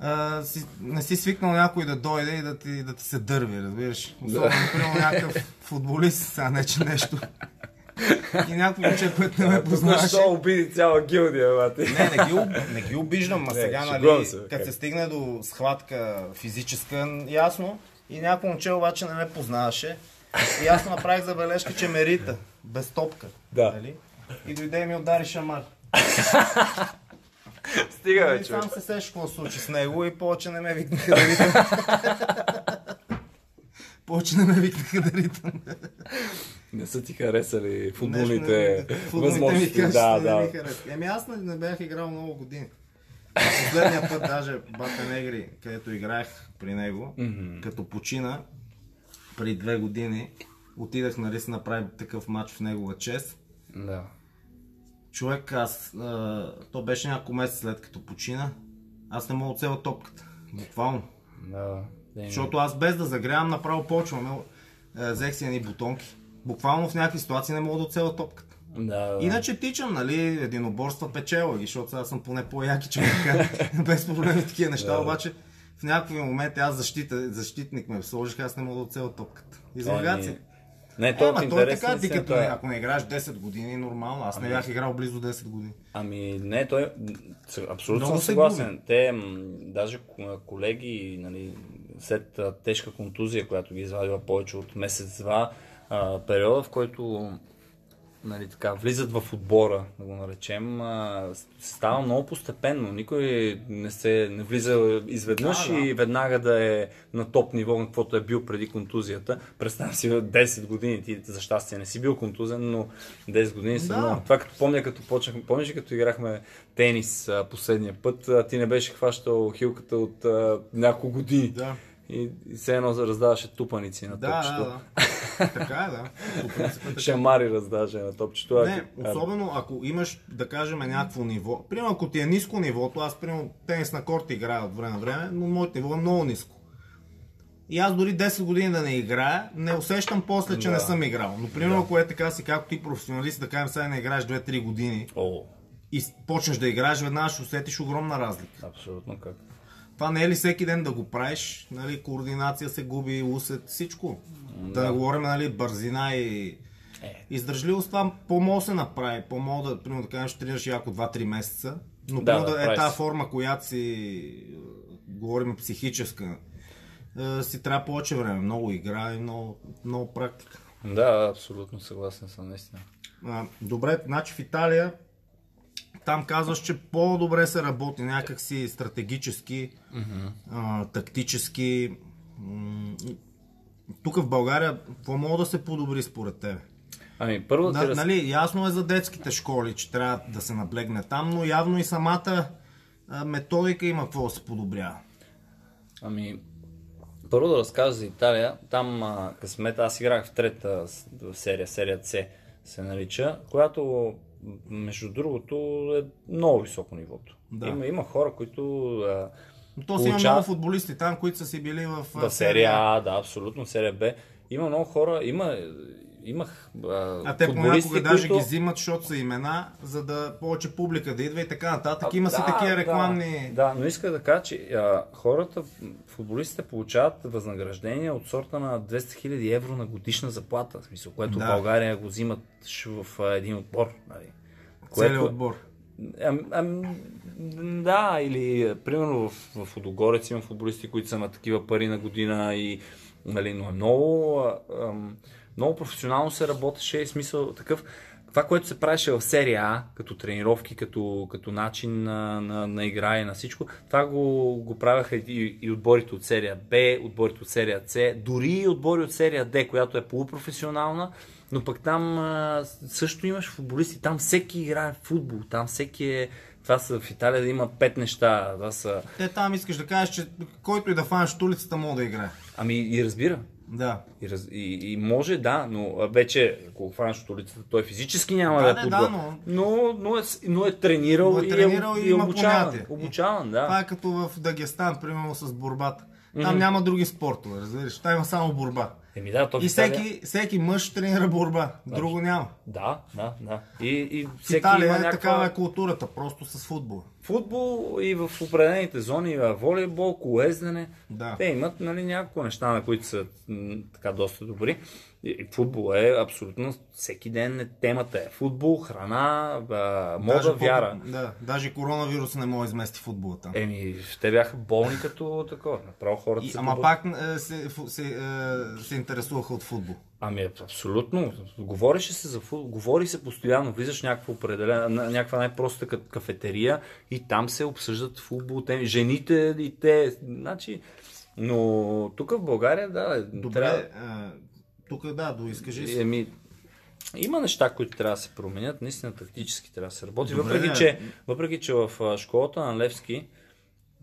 а, си, не си свикнал някой да дойде и да ти, да ти се дърви, разбираш. Особено, примерно, някакъв футболист, сега не че нещо. И някакво момче, което не ме познаваше. Защо обиди цяла гилдия, бати? Не, не ги, не ги обиждам, а сега, нали, се, като се стигне до схватка физическа, ясно, и някой момче обаче не ме познаваше. И аз направих забележка, че ме рита, без топка. Да. Нали? И дойде и ми удари шамар. Стига, човек. сам се сеш какво случи с него и повече не ме викнаха да ритам. (laughs) повече не ме викнаха да ритам. Не са ти харесали футболните възможности. Да, да. Еми аз не, не бях играл много години. Последния път даже Бата Негри, където играех при него, като почина, при две години, отидах нали си направи такъв матч в негова чест. Да. Човек, аз, а, то беше няколко месеца след като почина, аз не мога да цела топката. Буквално. Да. Защото аз без да загрявам, направо почваме. Е, Взех си едни бутонки. Буквално в някакви ситуации не мога да оцеля топката. Да, да. Иначе тичам, нали, единоборства печела ги, защото сега съм поне по-яки човека. (laughs) без проблеми такива неща, Да. обаче в някакви моменти аз защита, защитник ме сложих, аз не мога да оцеля топката. Излагаци. Не, Е, то е той е така, ти като не, е. ако не играеш 10 години, нормално. Аз не бях играл близо 10 години. Ами не, той с- абсолютно Много съм съгласен. губи. Те, м, даже ко- колеги, нали, след тежка контузия, която ги извадила повече от месец-два, периода, в който нали, така, влизат в отбора, да го наречем, а, става много постепенно. Никой не, се, не влиза изведнъж Да, да. и веднага да е на топ ниво, на каквото е бил преди контузията. Представям си 10 години, ти за щастие не си бил контузен, но 10 години са Да. много. Това като помня, като почнахме, помниш като играхме тенис а, последния път, а, ти не беше хващал хилката от а, няколко години. Да. И, и все едно раздаваше тупаници на Да, топчето. да, да. така е, да. Така. Шамари раздаваше на топчето. Не, а, особено ако имаш, да кажем, някакво ниво. Примерно, ако ти е ниско нивото, аз, примерно, тенис на корт играя от време на време, но моето ниво е много ниско. И аз дори 10 години да не играя, не усещам после, че Да. не съм играл. Но, примерно, ако е така си, както ти професионалист, да кажем, сега не играеш 2-3 години О, и почнеш да играеш, веднага ще усетиш огромна разлика. абсолютно как. Това не е ли всеки ден да го правиш? Нали, координация се губи, усет, всичко. Да, не говорим, нали, бързина и Е. издържливост. Това по-мога да се направи. По-мога да, примерно, да кажем, ще тренираш яко 2-3 месеца. Но Да, да, да, е тази форма, която си е, говорим психическа, е, си трябва повече време. Много игра и много, много практика. Да, абсолютно съгласен съм, наистина. А, добре, значи в Италия там казваш, че по-добре се работи някакси стратегически, а, тактически. Тук в България, какво мога да се подобри според тебе? Ами, първо да, раз... нали, ясно е за детските школи, че трябва да се наблегне там, но явно и самата а, методика има какво да се подобрява. Ами, първо да разкажа за Италия. Там а, късмет, аз играх в трета серия, серия С се нарича, която между другото е много високо нивото. Да. Има, има хора, които а, то си има Получава- много футболисти там, които са си били в, в серия А, да, абсолютно, серия Б. Има много хора, има, имах а, А те понякога даже които... ги взимат, защото са имена, за да повече публика да идва и така нататък. А, Има си да, такива да, рекламни... Да, но исках да кажа, че а, хората, футболистите получават възнаграждение от сорта на 200 000 евро на годишна заплата, в смисъл, което Да. в България го взимат в а, един отбор. Нали. Целият отбор. Ам, ам, да, или примерно в, в Удогорец има футболисти, които са на такива пари на година, и, нали, но е много, ам, много професионално се работеше смисъл такъв. Това, което се правеше в серия А, като тренировки, като, като начин на, на, на игра и на всичко, това го, го правяха и, и отборите от серия Б, отборите от серия С, дори и отбори от серия Д, която е полупрофесионална, но пък там а, също имаш футболисти, там всеки играе в футбол, там всеки е... Това са в Италия да има пет неща. Това са... Те там искаш да кажеш, че който и да фанеш от улицата мога да играе. Ами и разбира. Да. И, раз... и, и може, да, но вече, ако го фанеш от улицата, той физически няма Да, да, е не, да, футбол. но- но... Но, е, но е тренирал, Но е и, тренирал е, и и, обучаван. понятие. Обучаван, да. Това е като в Дагестан, примерно с борбата. Там няма други спортове, разбираш. Там има само борба. Еми да, то И Италия... всеки, всеки мъж тренира борба. Друго няма. Да, да, да. И, и В всеки Италия има е някаква... такава е културата, просто с футбол. Футбол и в определените зони, волейбол, колездене. Да. Те имат нали, няколко неща, на които са така доста добри. Футбол е абсолютно всеки ден е, темата е футбол, храна, мода, Даже вяра. Да, даже коронавирус не може да измести футбола там. Еми, те бяха болни като такова. Направо хората И, се ама пак е, се, се, е, се интересуваха от футбол. Ами абсолютно. Говореше се за футбол, говори се постоянно, влизаш в някаква определена, на- някаква най-проста ка- кафетерия и там се обсъждат футбол, теми, жените и те, значи, но тук в България, да, Добре, трябва, е, тук да, доискажи се. Еми, има неща, които трябва да се променят, наистина тактически трябва да се работи. Добре, въпреки, че, въпреки, че в школата на Левски,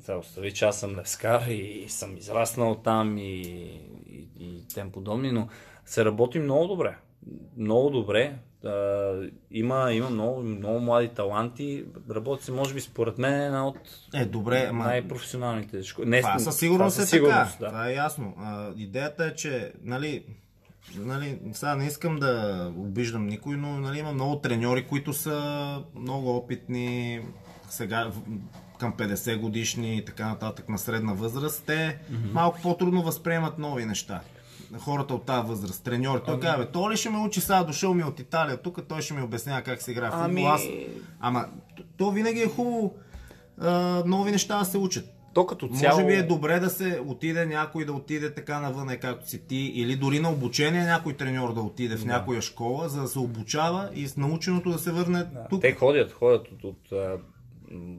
сега остави, че аз съм левскар и съм израснал там и, и, и тем подобни, но се работи много добре. Много добре. А, има, има много, много млади таланти. Работи се, може би, според мен, една от Е, добре, ама най-професионалните школи. Не, това със сигурност това е сигурност, така. Да. Това е ясно. А, идеята е, че, нали, нали, сега не искам да обиждам никой, но нали, има много треньори, които са много опитни, сега към 50 годишни и така нататък на средна възраст, те малко по-трудно възприемат нови неща. Хората от тази възраст, треньори. Той казва, бе, той ли ще ме учи сега, дошъл ми от Италия, тук той ще ми обяснява как се играе в футбол. Ами- Аз... Ама, то винаги е хубаво а, нови неща да се учат. То като цяло... Може би е добре да се отиде някой да отиде така навън, е както си ти, или дори на обучение някой треньор да отиде в някоя школа, за да се обучава и с наученото да се върне тук. Те ходят, ходят от, от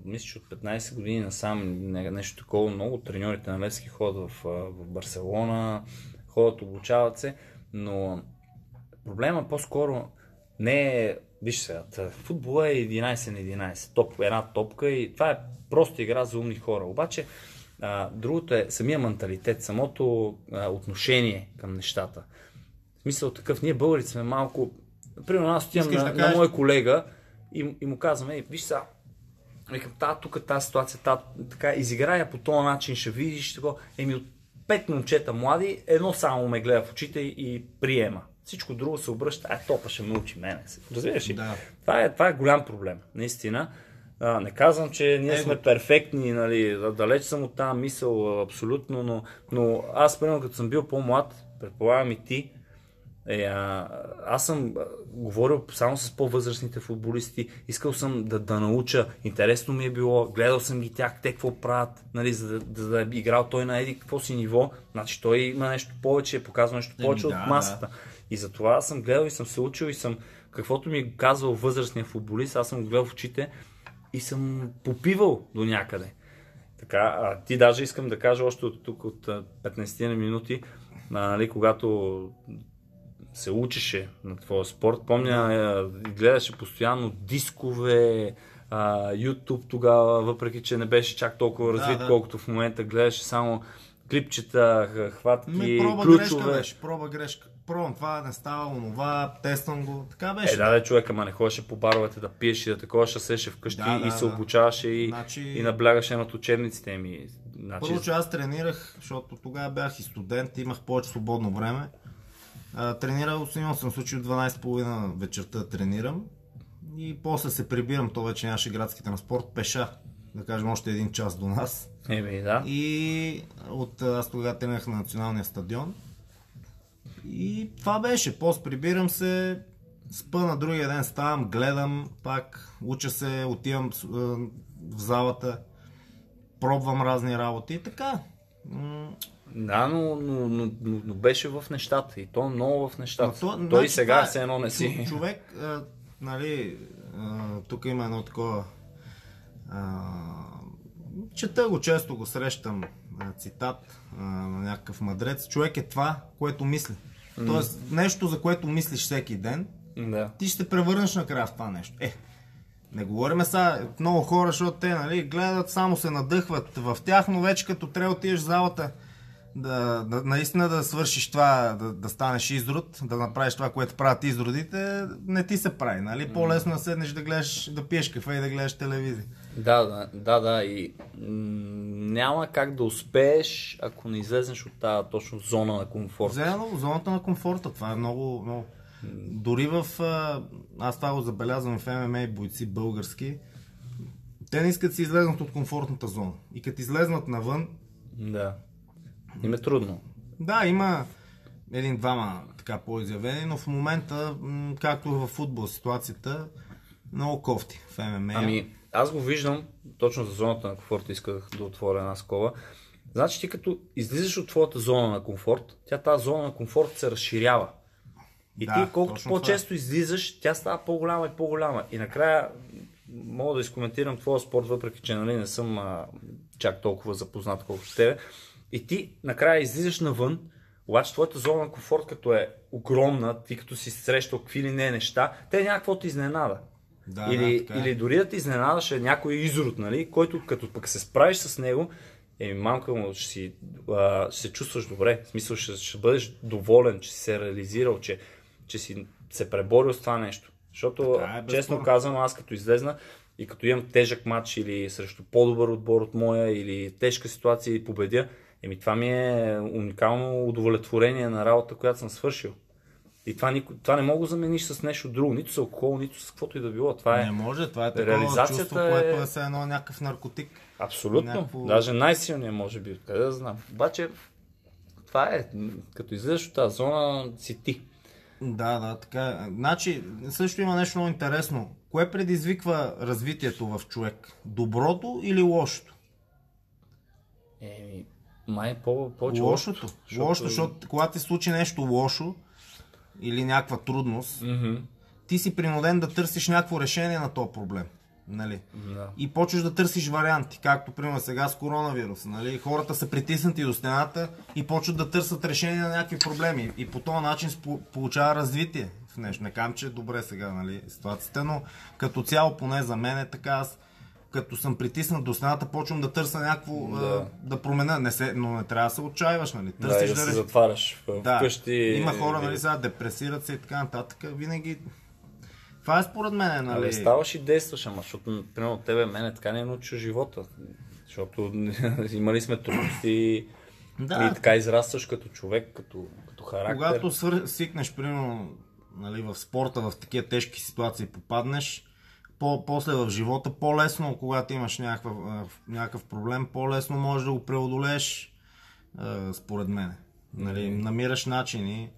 мисля, че от 15 години насам не- нещо такова. Много треньорите на Левски ходят в, в Барселона, ходят, обучават се, но проблема по-скоро не е, виж сега, футбола е 11 на 11, топ, една топка и това е просто игра за умни хора. Обаче, а, другото е самия менталитет, самото а, отношение към нещата. В смисъл такъв, ние българите сме малко... Примерно аз отивам на, да на мой колега и, и му казвам, ей, виж сега, викам, та, тук тази ситуация, та, така, изиграя по този начин, ще видиш, тако. Еми от пет момчета млади, едно само ме гледа в очите и приема. Всичко друго се обръща, а топа ще ме учи мене. Разбираш ли? Да. Това, е, това е голям проблем, наистина. А, не казвам, че ние Его. сме перфектни, нали, далеч съм от тази мисъл, абсолютно, но, но аз, примерно, като съм бил по-млад, предполагам и ти, е, а, аз съм говорил само с по-възрастните футболисти, искал съм да, да науча, интересно ми е било, гледал съм ги тях, те какво правят, нали, за, да, за да е играл той на еди какво си ниво, значи той има нещо повече, показва нещо Еми, повече да, от масата. И затова аз съм гледал и съм се учил и съм, каквото ми е казвал възрастният футболист, аз съм го гледал в очите и съм попивал до някъде. Така, а ти даже искам да кажа още от тук, от а, 15 на минути, нали, когато се учеше на твоя спорт. Помня, гледаше постоянно дискове, а, YouTube тогава, въпреки че не беше чак толкова Да, развит, да. колкото в момента. Гледаше само клипчета, хватки, Ми, проба грешка ключове. беше, проба грешка. Пробвам това, не става, онова, тествам го. Така беше. Е, да, да, човек, ама не ходеше по баровете да пиеш и да такова, ще седеше вкъщи Да, да, и се да. обучаваше и, Значи- и наблягаше над учебниците ми. Значи, Първо, че аз тренирах, защото тогава бях и студент, имах повече свободно време. А, тренирал съм, имал съм случай от 12.30 вечерта тренирам. И после се прибирам, то вече нямаше градски транспорт, пеша. Да кажем още един час до нас. Еми, да. И от, аз тогава тренирах на националния стадион. И това беше. После прибирам се, спа на другия ден, ставам, гледам, пак уча се, отивам е, в залата, пробвам разни работи и така. Да, но, но, но, но, но беше в нещата. И то много в нещата. ма Той значи сега е- все едно не си. Човек, а, нали, а, тук има едно такова. А, чета го, често го срещам а, цитат а, на някакъв мъдрец. Човек е това, което мисли. Тоест, нещо, за което мислиш всеки ден, Да. ти ще превърнеш накрая в това нещо. Е, не говориме сега много хора, защото те нали, гледат, само се надъхват в тях, но вече като трябва отидеш в залата да, да, наистина да свършиш това, да, да станеш изрод, да направиш това, което правят изродите, не ти се прави. Нали? По-лесно да седнеш да гледаш, да пиеш кафе и да гледаш телевизия. Да, да, да, да. И няма как да успееш, ако не излезеш от тази точно зона на комфорт. Взема зоната на комфорта. Това е много, много. Дори в... Аз това го забелязвам в ММА и бойци български. Те не искат да си излезнат от комфортната зона. И като излезнат навън, Да. Им е трудно. да, има един-двама така по-изявени, но в момента, както в футбол ситуацията, много кофти в ММА. Ами, аз го виждам, точно за зоната на комфорт исках да отворя една скоба. Значи ти като излизаш от твоята зона на комфорт, тя тази зона на комфорт се разширява. И Да, ти колкото точно по-често излизаш, тя става по-голяма и по-голяма. И накрая мога да изкоментирам твоя спорт, въпреки че нали, не съм а, чак толкова запознат колкото тебе. И ти накрая излизаш навън, обаче твоята зона на комфорт като е огромна, ти като си срещал какви ли не неща, те някакво те изненада. Да, или, да, е. или дори да ти изненадаше някой изрод, нали, който като пък се справиш с него, еми мамка му ще, си, а, ще се чувстваш добре. В смисъл ще, ще бъдеш доволен, че си се реализирал, че, че си се преборил с това нещо. Защото, Така е, честно казвам, аз като излезна и като имам тежък матч или срещу по-добър отбор от моя или тежка ситуация и победя, еми това ми е уникално удовлетворение на работа, която съм свършил. И това, нико- това не мога да замениш с нещо друго, нито с алкохол, нито с каквото и да било. Това е Не може, това е такова чувство, е- което е все едно някакъв наркотик. Абсолютно. Някакво- Даже най-силният може би, откъде да знам. Обаче, това е, като излезеш от тази зона, си ти. Да, да, така е. Значи, също има нещо много интересно. Кое предизвиква развитието в човек? Доброто или лошото? Еми, май е по, повече лошото. защото- Лошото, защото когато ти случи нещо лошо или някаква трудност, Мгм. ти си принуден да търсиш някакво решение на този проблем. Нали? Да. И почваш да търсиш варианти, както примерно сега с коронавирус. Нали? Хората са притиснати до стената и почват да търсят решение на някакви проблеми. И по този начин получава развитие в нещо. Не кам, че е добре сега нали, ситуацията, но като цяло, поне за мен е така, аз като съм притиснат до стената, почвам да търся някакво да, Да. да променя. Не се, но не трябва да се отчаиваш, нали? Да, Търсиш да да, се реш- затваряш да. къщи. Има хора, нали, сега депресират се и така нататък. Винаги. Това е според мен, нали? Абе, ставаш и действаш, ама защото, примерно, тебе, мене така не е научил живота. Защото (laughs) имали сме трудности Да. и така израстваш като човек, като, като характер. Когато свър... примерно, нали, в спорта, в такива тежки ситуации попаднеш, по- после в живота, по-лесно, когато имаш някакъв, някакъв проблем, по-лесно можеш да го преодолееш, според мен. Нали, намираш начини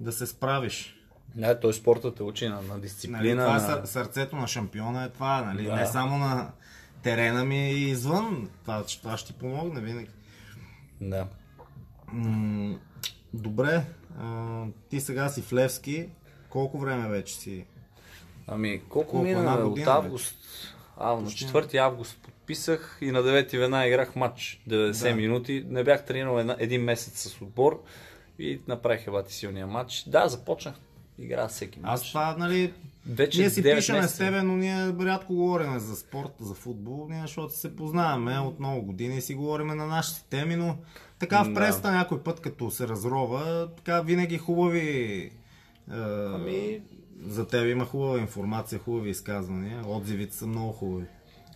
да се справиш. Да, той спорта те учи на, на Нали, дисциплина. това е сърцето на шампиона е това, нали? Да. не само на терена ми и извън. Това, това ще ти помогне винаги. Да. Добре, а, ти сега си в Левски. Колко време вече си? Ами, колко, Колко? мина Една от година август? А, на 4 август подписах и на 9 вена играх матч. 90 Да. минути. Не бях тренирал една, един месец с отбор и направих ебати силния матч. Да, започнах. Игра всеки матч. Аз това, нали, Вече ние си 9 пишеме месеца. с тебе, но ние рядко говорим за спорт, за футбол, ние, защото се познаваме от много години и си говорим на нашите теми, но така в Да. пресата някой път, като се разрова, така винаги хубави... е, Ами- За теб има хубава информация, хубави изказвания, отзивите са много хубави.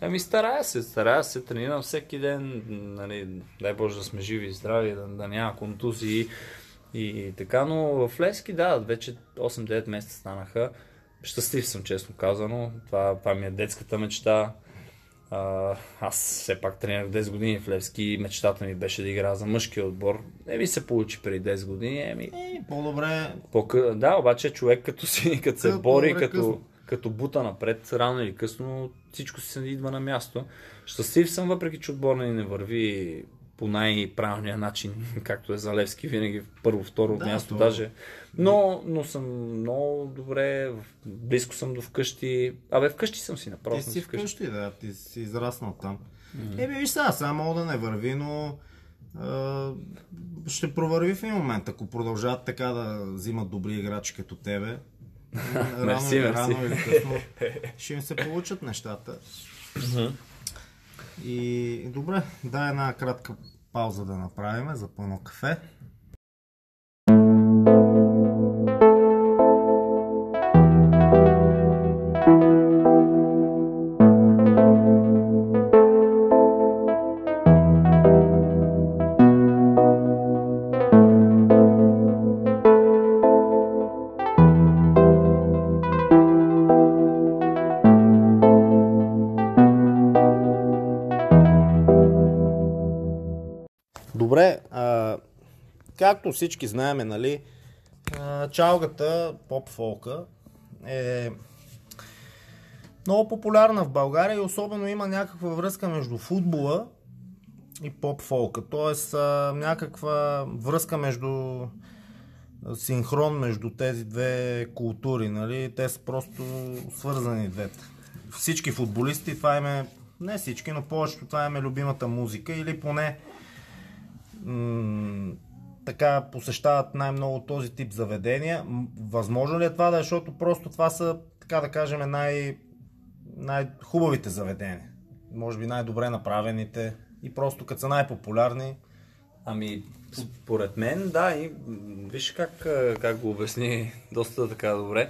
Ами старая се, старая се, тренирам всеки ден, нали, дай Боже да сме живи и здрави, да, да няма контузии и така, но в Лески, да, вече 8-9 месеца станаха. Щастлив съм, честно казано. Това, това ми е детската мечта. А, аз все пак тренирах 10 години в Левски и мечтата ми беше да играя за мъжкия отбор. Не ми се получи преди 10 години, еми, Е, по-добре по да, обаче човек като си, (laughs) като се бори, като, късно. като бута напред, рано или късно всичко си идва на място. Щастлив съм, въпреки че отбор ни не върви по най-правилния начин, (laughs) както е за Левски, винаги първо, второ Да, място то- даже. Но, но съм много добре, близко съм до вкъщи. Абе, вкъщи съм си направо. Ти си вкъщи. вкъщи, да, ти си израснал там. Еми, виж сега, само мога да не върви, но а, ще провърви в един момент, ако продължават така да взимат добри играчи като тебе. (laughs) рано, Мерси, рано или късно (laughs) ще им се получат нещата. И добре, дай една кратка пауза да направим за пълно кафе. Както всички знаеме, нали, чалгата, поп-фолка е много популярна в България и особено има някаква връзка между футбола и поп-фолка. Тоест някаква връзка между синхрон между тези две култури. Нали? Те са просто свързани двете. Всички футболисти, това е, не всички, но повечето това им е любимата музика или поне м- така посещават най-много този тип заведения. Възможно ли е това да е, защото просто това са, така да кажем, най- най-хубавите заведения. Може би най-добре направените и просто като са най-популярни. Ами, според мен, да, и виж как, как го обясни (laughs) доста така добре.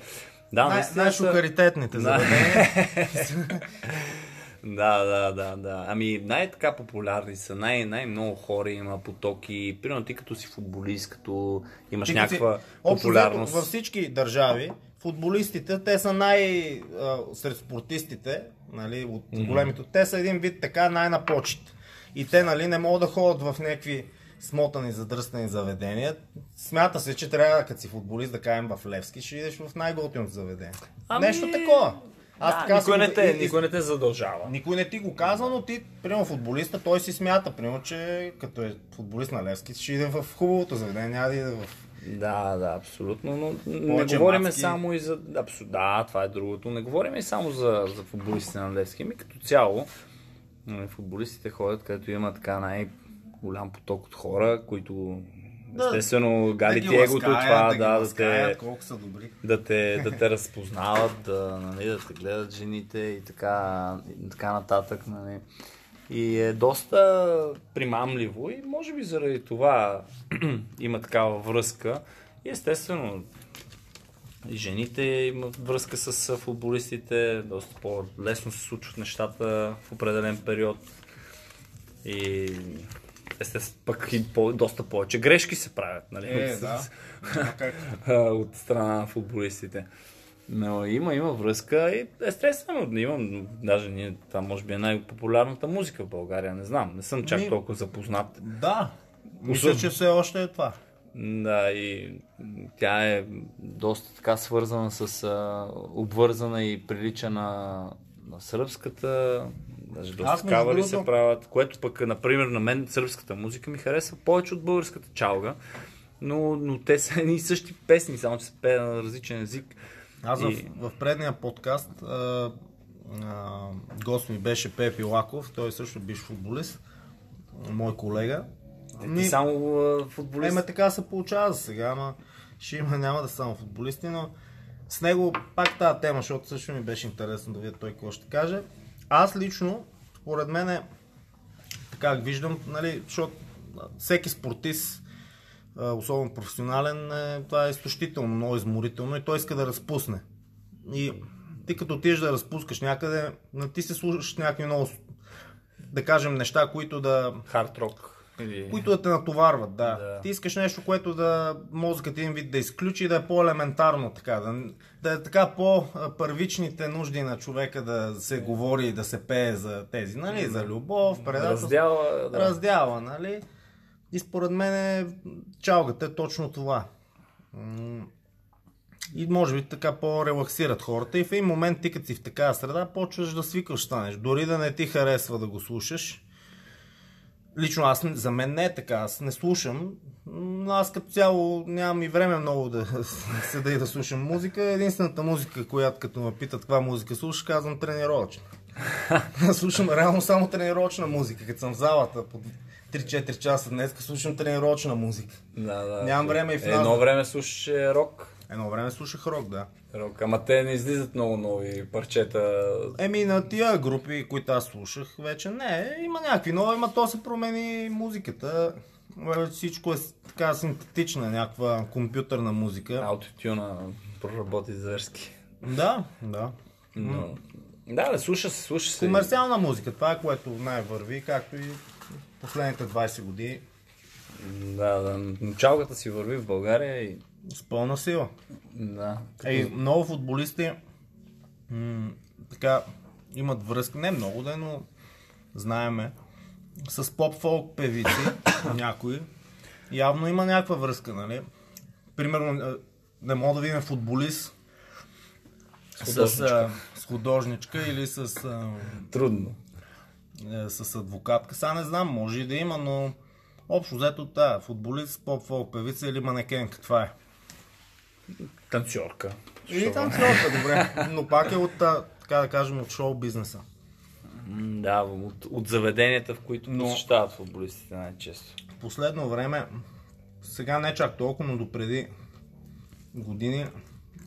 Да, най- най-шукаритетните заведения. (laughs) (laughs) Да, да, да, да. Ами най-така популярни са, най- най-много хора има потоки. Примерно ти като си футболист, като имаш Ти някаква популярност. Във всички държави, футболистите, те са най... а, сред спортистите, нали, от големите, те са един вид така най-на почет. И те, нали, не могат да ходят в някакви смотани, задръстани заведения. Смята се, че трябва, като си футболист, да кажем в Левски, ще идеш в най-готиното заведение. Ами, Нещо такова. Аз да, така никой, си не те, и- никой не те задължава. Никой не ти го казва, но ти, примерно футболиста, той си смята, примерно, че като е футболист на Левски, ще иде в хубавото заведение, няма да иде в... Да, да, абсолютно, но не говорим мацки. само и за... Абсу... Да, това е другото. Не говорим и само за, за футболистите на Левски. Ами като цяло, нали, футболистите ходят, където има така най-голям поток от хора, които Да, естествено гали ги ти егото, това, да, да, ласкаят, те, колко са добри. да, те, да те разпознават, да, нали, да те гледат жените и така, и така нататък. Нали. И е доста примамливо и може би заради това (clears throat) има такава връзка. И естествено, и жените имат връзка с футболистите, доста по-лесно се случват нещата в определен период. И естествено, пък и по, доста повече грешки се правят, нали? Е, от, да. (laughs) От страна на футболистите. Но има, има връзка и естествено имам, даже ние, това може би е най-популярната музика в България, не знам, не съм чак Ми- толкова запознат. Да, мисля, че все още е това. Да, и тя е доста така свързана с, а, обвързана и прилича на, на сръбската, Аз, между кавари другото- се правят, което пък, например, на мен сръбската музика ми харесва повече от българската чалга, но, но те са едни и същи песни, само че се пее на различен език. Аз в, И- в предния подкаст а, а, гост ми беше Пепи Лаков, той е също биш футболист, мой колега. Е, Ти само а, футболист. Ема така се получава за сега, ама ще има, няма да са само футболисти, но с него пак тази тема, защото също ми беше интересно да видя той какво ще каже. Аз лично, според мен така виждам, нали, защото всеки спортист, особено професионален, е, това е изтощително, много изморително и той иска да разпусне. И ти като отидеш да разпускаш някъде, ти се слушаш някакви много, да кажем, неща, които да, Хард рок. Или... които да те натоварват, да. Да. Ти искаш нещо, което да мозъкът един вид да изключи да е по-елементарно, така, да, да е така по-първичните нужди на човека да се говори и да се пее за тези, нали, за любов, предателство, Раздяла, да. раздяла, нали. И според мен е, чалгата е точно това. И може би така по-релаксират хората и в един момент ти като си в такава среда почваш да свикваш станеш. Дори да не ти харесва да го слушаш, Лично аз, за мен не е така, аз не слушам, но аз като цяло нямам и време много да (laughs) седа и да слушам музика. Единствената музика, която като ме питат каква музика слушаш, казвам тренировъчна. (laughs) Слушам реално само тренировъчна музика, като съм в залата по 3-4 часа днес, слушам тренировъчна музика. Да, да. Нямам време и в нас. Едно време слушаше рок. Едно време слушах рок, да. Рок. Ама те не излизат много нови парчета. Еми на тия групи, които аз слушах, вече не. Има някакви нови, ама то се промени музиката. Всичко е така синтетична, някаква компютърна музика. Аутотюна проработи зверски. Да, да. Но... Да, да, слуша се, слуша се. Комерциална музика, това е което най-върви, както и последните 20 години. Да, да. Началката си върви в България и... С пълна сила. Да. Ей, много футболисти м- така имат връзка, не много да, но знаеме, с поп-фолк певици, (coughs) някои. Явно има някаква връзка, нали? Примерно, не мога да видим футболист с, художничка. а, с художничка или с, а, Трудно. е, с адвокатка. Сега не знам, може и да има, но общо взето, да, футболист, поп фолк певица или манекен, каква е? Танцорка. Или там добре, (laughs) но пак е от, така да кажем, от шоу бизнеса. Да, от, от заведенията, в които Но- посещават футболистите най-често. Последно време, сега не чак толкова, но допреди години,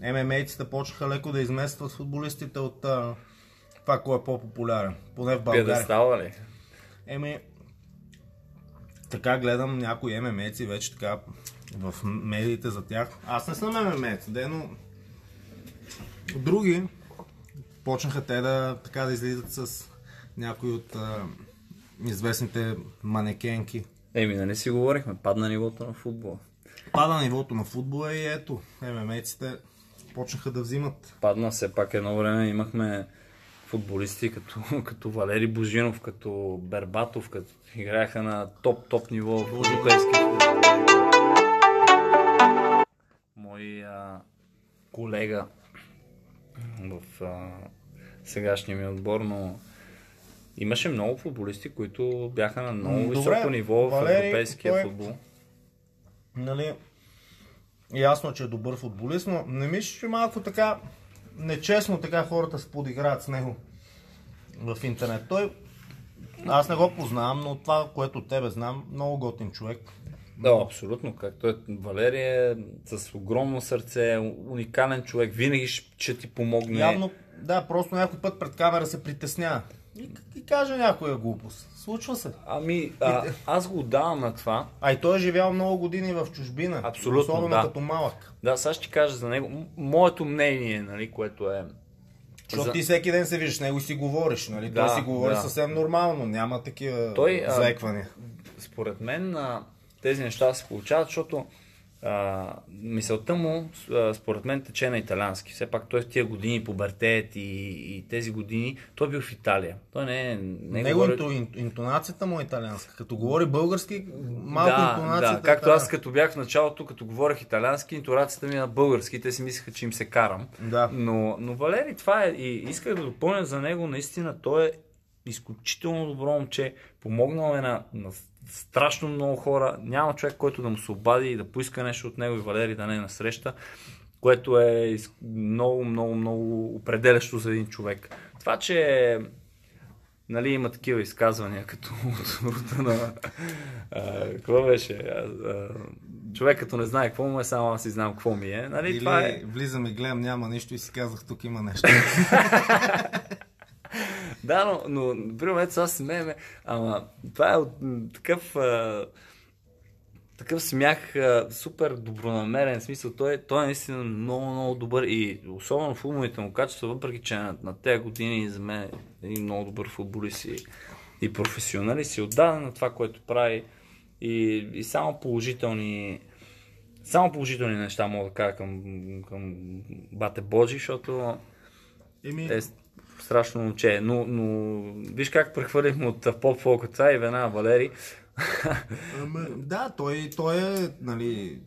ММА-ците почнаха леко да изместват футболистите от а, това, кой е по-популярен. Поне в България. Пиедестала ли? Еми, така гледам някои ММА-ци вече така в медиите за тях. Аз не съм ММА-ц, де, но други почнаха те да, така да излизат с някои от а, известните манекенки. Еми, нали си говорихме, падна нивото на футбола. Пада нивото на футбола и ето, ММА-ците почнаха да взимат. Падна все пак едно време, имахме футболисти като, (laughs) като Валери Божинов, като Бербатов, като играеха на топ-топ ниво в европейски футбол. Мой а, колега в а, сегашния ми отбор, но имаше много футболисти, които бяха на много М, високо добре, ниво в Валери, европейския той- футбол. Нали, ясно, че е добър футболист, но не мислиш, че малко така нечестно така хората се подиграят с него в интернет. Той, аз не го познавам, но това, което тебе знам, много готин човек. Да, абсолютно. Както е Валерия, с огромно сърце, уникален човек, винаги ще, ти помогне. Явно, да, просто някой път пред камера се притеснява. И, и каже някоя глупост. Случва се. Ами, а, аз го давам на това. А и той е живял много години в чужбина. Абсолютно, Особено да. като малък. Да, сега ще кажа за него. Моето мнение, нали, което е... Защото За- ти всеки ден се виждаш него и си говориш, нали? Да, Той си говори да. съвсем нормално, няма такива Той, а, заеквания. Според мен а, тези неща се получават, защото а, мисълта му, а, според мен, тече на италиански. Все пак той в тия години, пубертет и, и тези години, той е бил в Италия. Той не е... Не Него говори... инто, ин- интонацията му е италианска. Като говори български, малко да, интонацията да, е както аз така. като бях в началото, като говорех италиански, интонацията ми е на български, те си мислеха, че им се карам. Да. Но, но Валери, това е, и исках да допълня за него, наистина, той е изключително добро момче, помогнал е на, на страшно много хора, няма човек, който да му се обади и да поиска нещо от него и Валери да не е насреща, което е много, много, много определящо за един човек. Това, че нали, има такива изказвания, като от рода на... А, какво беше? А, а, човек като не знае какво му е, само аз си знам какво ми е. Нали, Или това е... влизам и гледам, няма нищо и си казах, тук има нещо. (laughs) Да, но, но например, ето сега смееме, ама това е от такъв, а, такъв смях, а, супер добронамерен, смисъл, той, е- той е наистина много, много добър и особено в умовите му качества, въпреки че на, на тези години за мен е един много добър футболист и, и професионалист. И отдаден на това, което прави. И, и само положителни само положителни неща мога да кажа към, към Бате Божи, защото Еми, е страшно момче. Но, но виж как прехвърлихме от поп фолка това и веднага Валери. да, той, той е, нали,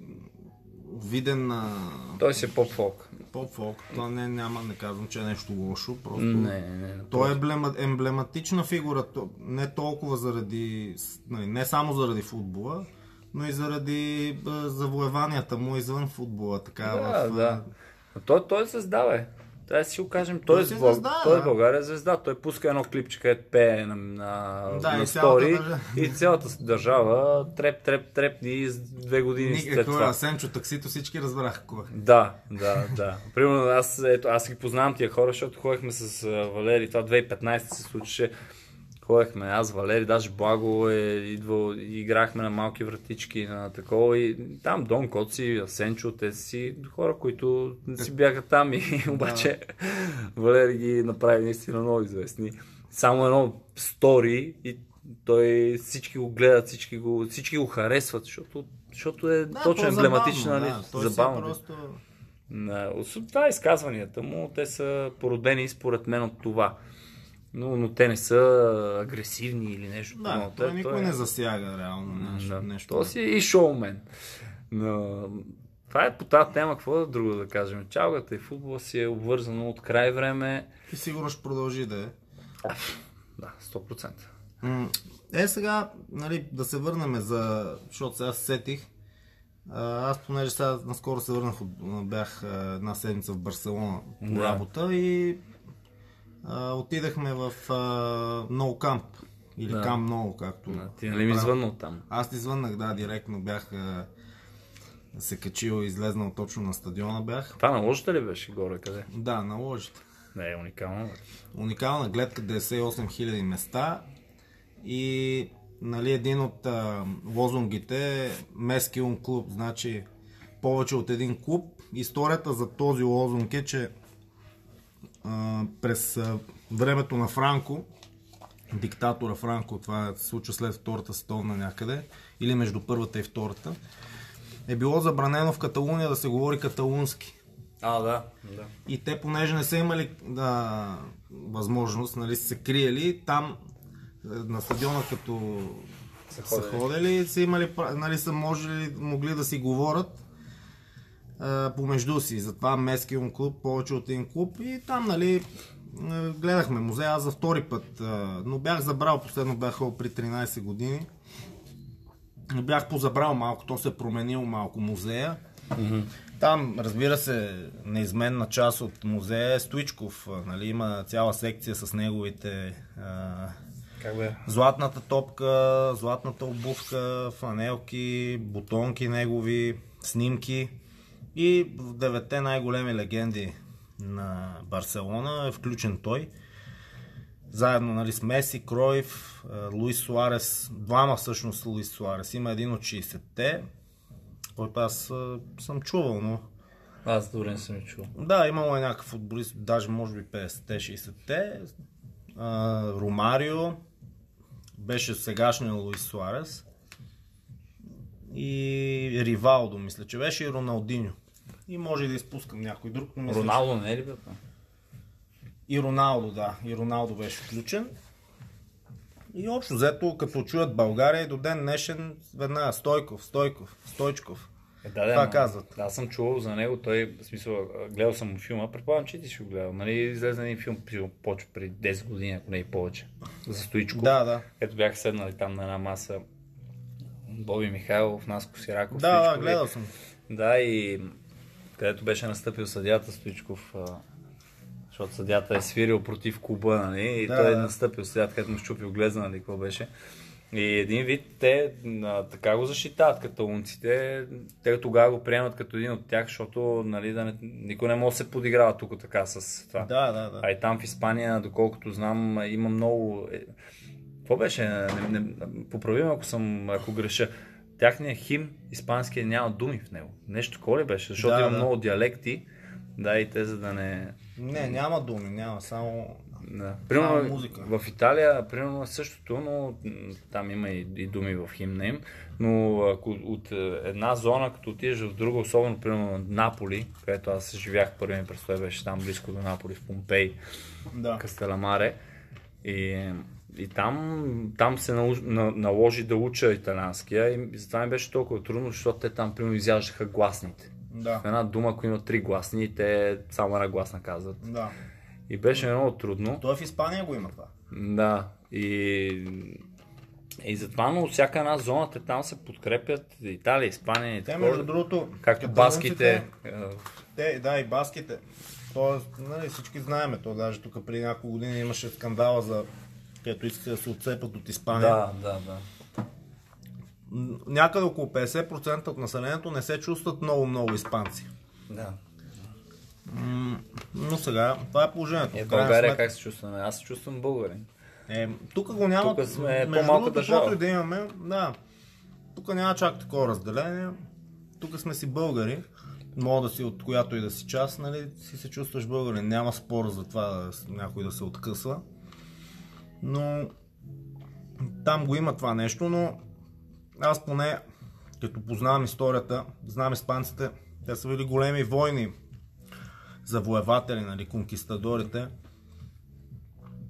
виден на Той си е поп фолк. поп-фолк. Това не, няма, не казвам, че е нещо лошо, просто... Не, не, не. Той е емблема, емблематична фигура, не толкова заради, нали, не само заради футбола, но и заради завоеванията му извън футбола. Така, Да, в, да. Той, той е звезда, бе. Трябва да си го кажем. Той, Той е в- звезда, той е да. в България е звезда. Той пуска едно клипче, където пее на, на, Да, на и цялата стори. държава. И цялата държава треп, треп, трепни и с две години след Никакво това. е Сенчо таксито, всички разбраха кой е. Да, да, да. Примерно аз, ето, аз ги познавам тия хора, защото ходехме с Валери, това 2015 се случеше. Ходехме аз, Валери, даже Благо е идвал, играхме на малки вратички, на такова и там Дон Коци, Сенчо, те си хора, които си бяха там и (laughs) обаче Валери ги направи наистина много известни. Само едно стори и той всички го гледат, всички го, всички го харесват, защото, защото е Да, точно емблематична, нали? да, е забавно. просто... На, освен това изказванията му, те са породени според мен от това. Но, но те не са агресивни или нещо. Да, но той, никой не засяга реално нещо. Да. нещо. То си е и шоумен. Но това е по тази тема, какво да друго да кажем. Чалгата и футбола си е обвързано от край време. И сигурно ще продължи да е. Да, 100%. М, Е, сега, нали, да се върнем за... Защото сега се сетих. Аз, понеже сега наскоро се върнах, бях една седмица в Барселона по Да. работа и а, отидахме в No Camp. Или Да. No, както... Да, ти нали ми звънна от там? Аз ти звъннах, да, директно бях а, се качил и излезнал точно на стадиона бях. Това на ложата ли беше горе къде? Да, на ложите. Не, е уникално. бе. Уникална гледка, 98 000 места и нали, един от а, лозунгите е Мескиум клуб, значи повече от един клуб. Историята за този лозунг е, че а, през а, времето на Франко, диктатора Франко, това се случва след Втората световна някъде, или между първата и втората, е било забранено в Каталуния да се говори каталунски. А, да. да. И те, понеже не са имали да, възможност, нали, са се криели, там е, на стадиона като Са са ходили. ходили, са имали, нали, са можели, могли да си говорят помежду си. Затова Мескиум клуб, повече от един клуб и там, нали, гледахме музея, аз за втори път, но бях забрал, последно бях при 13 години. Бях позабрал малко, то се е променил малко музея. Там, разбира се, неизменна част от музея е Стоичков. Нали, има цяла секция с неговите а, Как бе? златната топка, златната обувка, фанелки, бутонки негови, снимки. И в девете най-големи легенди на Барселона е включен той. Заедно нали, с Меси, Кройф, а, Луис Суарес, двама всъщност Луис Суарес. Има един от 60-те, който аз а, съм чувал, но Аз дори не съм чул. да, имало е някакъв футболист, даже може би 50-те, 60-те. А, Ромарио, беше сегашния Луис Суарес. И Ривалдо, мисля, че беше и Роналдиньо. И може и да изпускам някой друг, но мисля, Роналдо не е ли бе? И Роналдо, да. И Роналдо беше включен. И общо взето, като чуят България до ден днешен, веднага Стойков, Стойков, Стойчков. Е, да, да, Това казват. Да, аз съм чувал за него. Той, в смисъл, гледал съм филма. Предполагам, че ти си го гледал. Нали, излезе един филм, почва преди 10 години, ако не и повече. За Стоичко. Да, да. Ето бяха седнали там на една маса. Боби Михайлов, Наско Сираков. Да, да, Стоичков и- гледал съм. Да, и където беше настъпил съдята Стоичков, защото съдята е свирил против клуба, нали? И Да, той е настъпил съдята, където му щупил глеза, нали? Какво беше. И един вид те а, така го защитават каталунците. Те тогава го приемат като един от тях, защото нали, да не, никой не може да се подиграва тук така с това. Да, да, да. А и там в Испания, доколкото знам, има много... е, Какво беше? Не, не, поправим, ако съм, ако греша. Тяхният хим, испанския, няма думи в него. Нещо такова ли беше? Защото Да, има да. много диалекти. Да, и те за да не... Не, няма думи, няма, само... Да. Примерно, музика. в Италия, примерно е същото, но там има и, и думи в химна им. Но ако от е, една зона, като отидеш в друга, особено примерно Наполи, където аз живях първи ми престой, беше там близко до Наполи, в Помпей, Да. Кастеламаре. И, и там, там се на, наложи да уча италианския и затова ми беше толкова трудно, защото те там примерно изяждаха гласните. Да. В една дума, ако има три гласни, те само една гласна казват. Да. И беше много трудно. Той в Испания го има това. Да. И, и затова, но всяка една зона, те там се подкрепят. Италия, Испания и Те, такова. между другото, Както баските. е, Те, да, и баските. Тоест, нали, всички знаеме, то даже тук преди няколко години имаше скандала за където искаха да се отцепят от Испания. Да, да, да. Някъде около 50% от населението не се чувстват много-много испанци. да. Но сега, това е положението. Е, В България сметка- как се чувстваме? Аз се чувствам българин. Е, тук го няма. Тук сме по-малка държава. и да имаме, да. Тук няма чак такова разделение. Тук сме си българи. Мога да си от която и да си част, нали, си се чувстваш българин. Няма спор за това някой да се откъсва. Но там го има това нещо, но аз поне, като познавам историята, знам испанците, те са били големи войни завоеватели, нали, конкистадорите.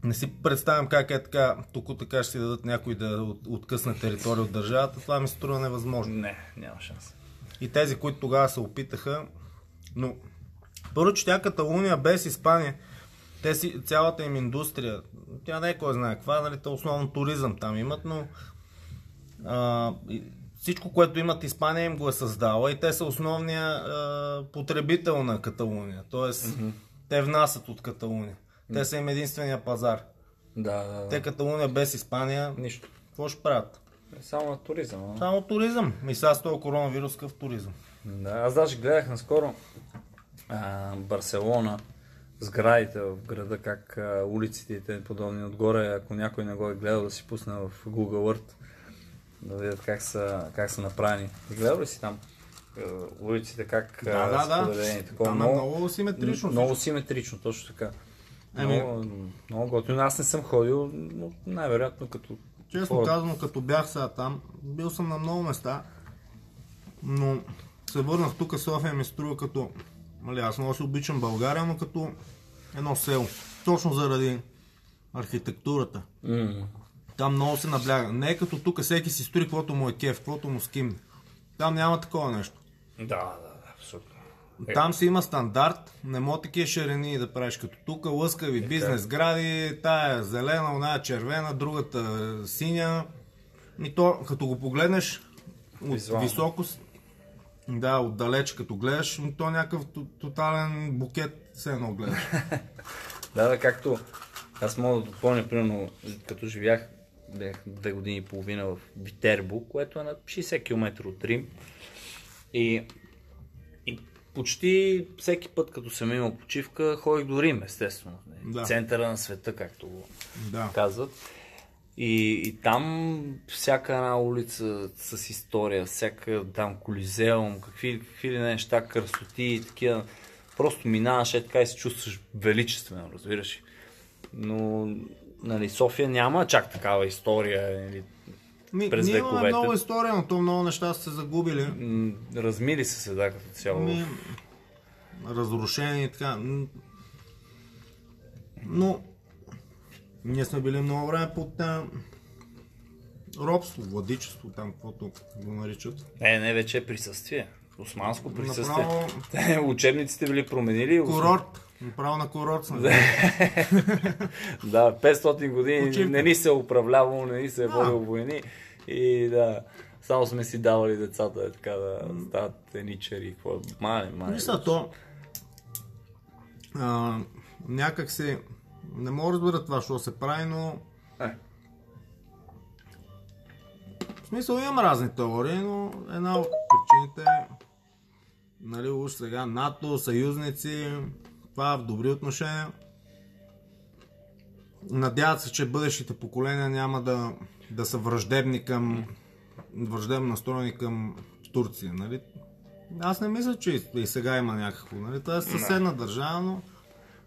Не си представям как е така, тук така ще си дадат някой да от- откъсне територия от държавата. Това ми струва невъзможно. Не, няма шанс. И тези, които тогава се опитаха, но първо, че тя Каталуния без Испания, те си, цялата им индустрия, тя не е кой знае каква, нали, основно туризъм там имат, но а, всичко, което имат Испания им го е създала и те са основния а, потребител на Каталуния. Тоест, те внасят от Каталуния. Те са им единствения пазар. Да, да, да. Те Каталуния без Испания, Нищо. какво ще правят? Само на туризъм. а? Само туризъм. И сега с този коронавирус къв туризъм. Да, аз даже гледах наскоро а, Барселона, сградите в града, как а, улиците и те подобни отгоре, ако някой не го е гледал, да си пусне в Google Earth, да видят как са, как са направени. Гледал ли си там улиците, как Да, да, да. Такова е много симетрично Много симетрично, точно така. Ами- Много, много готино. Аз не съм ходил, но най-вероятно като Честно хора- казано, като бях сега там, бил съм на много места, но се върнах тук, София ми струва като, нали, аз много се обичам България, но като едно село. Точно заради архитектурата. М, Там много се набляга. Не е като тук, всеки си строи каквото му е кеф, каквото му скимне. Там няма такова нещо. Да, да, да, абсолютно. Е. Там си има стандарт, не мога такива ширини да правиш като тук, лъскави бизнес гради, тая е зелена, оная е червена, другата е синя. И то, като го погледнеш от Визуално. високо, да, отдалеч като гледаш, ами то е някакъв то- тотален букет все едно гледаш. (laughs) Да, да, както аз мога да допълня, примерно, като живях бях две години и половина в Витербо, което е на 60 км от Рим. И, и почти всеки път, като съм имал почивка, ходих до Рим, естествено. Да. Центъра на света, както го да. казват. И, и там всяка една улица с история, всяка там колизеум, какви, какви ли не неща, красоти и такива. Просто минаваш е така и се чувстваш величествено, разбираш. Но нали, София няма чак такава история. Нали, Ми, през ние имаме вековете. много история, но то много неща са се загубили. размили се седа като цяло. Ми, разрушени и така. Но ние сме били много време под а, робство, владичество, там каквото го наричат. Не, не, вече е присъствие. Османско присъствие. Направо Те, (laughs) Учебниците били променили. курорт. Направо на курорт сме. Да, 500 (laughs) години Почивка. не ни се е управлявало, не ни се е водил войни и да, само сме си давали децата е, така да стават теничери. Какво? Мане, мане. Виж са, то а, някак се не мога да разбера това, що се прави, но Е, В смисъл имам разни теории, но една от причините е, нали, уж сега НАТО, съюзници, това в добри отношения. Надяват се, че бъдещите поколения няма да, да са враждебни към враждебно настроени към Турция, нали? Аз не мисля, че и- сега има някакво, нали? Това е съседна държава, но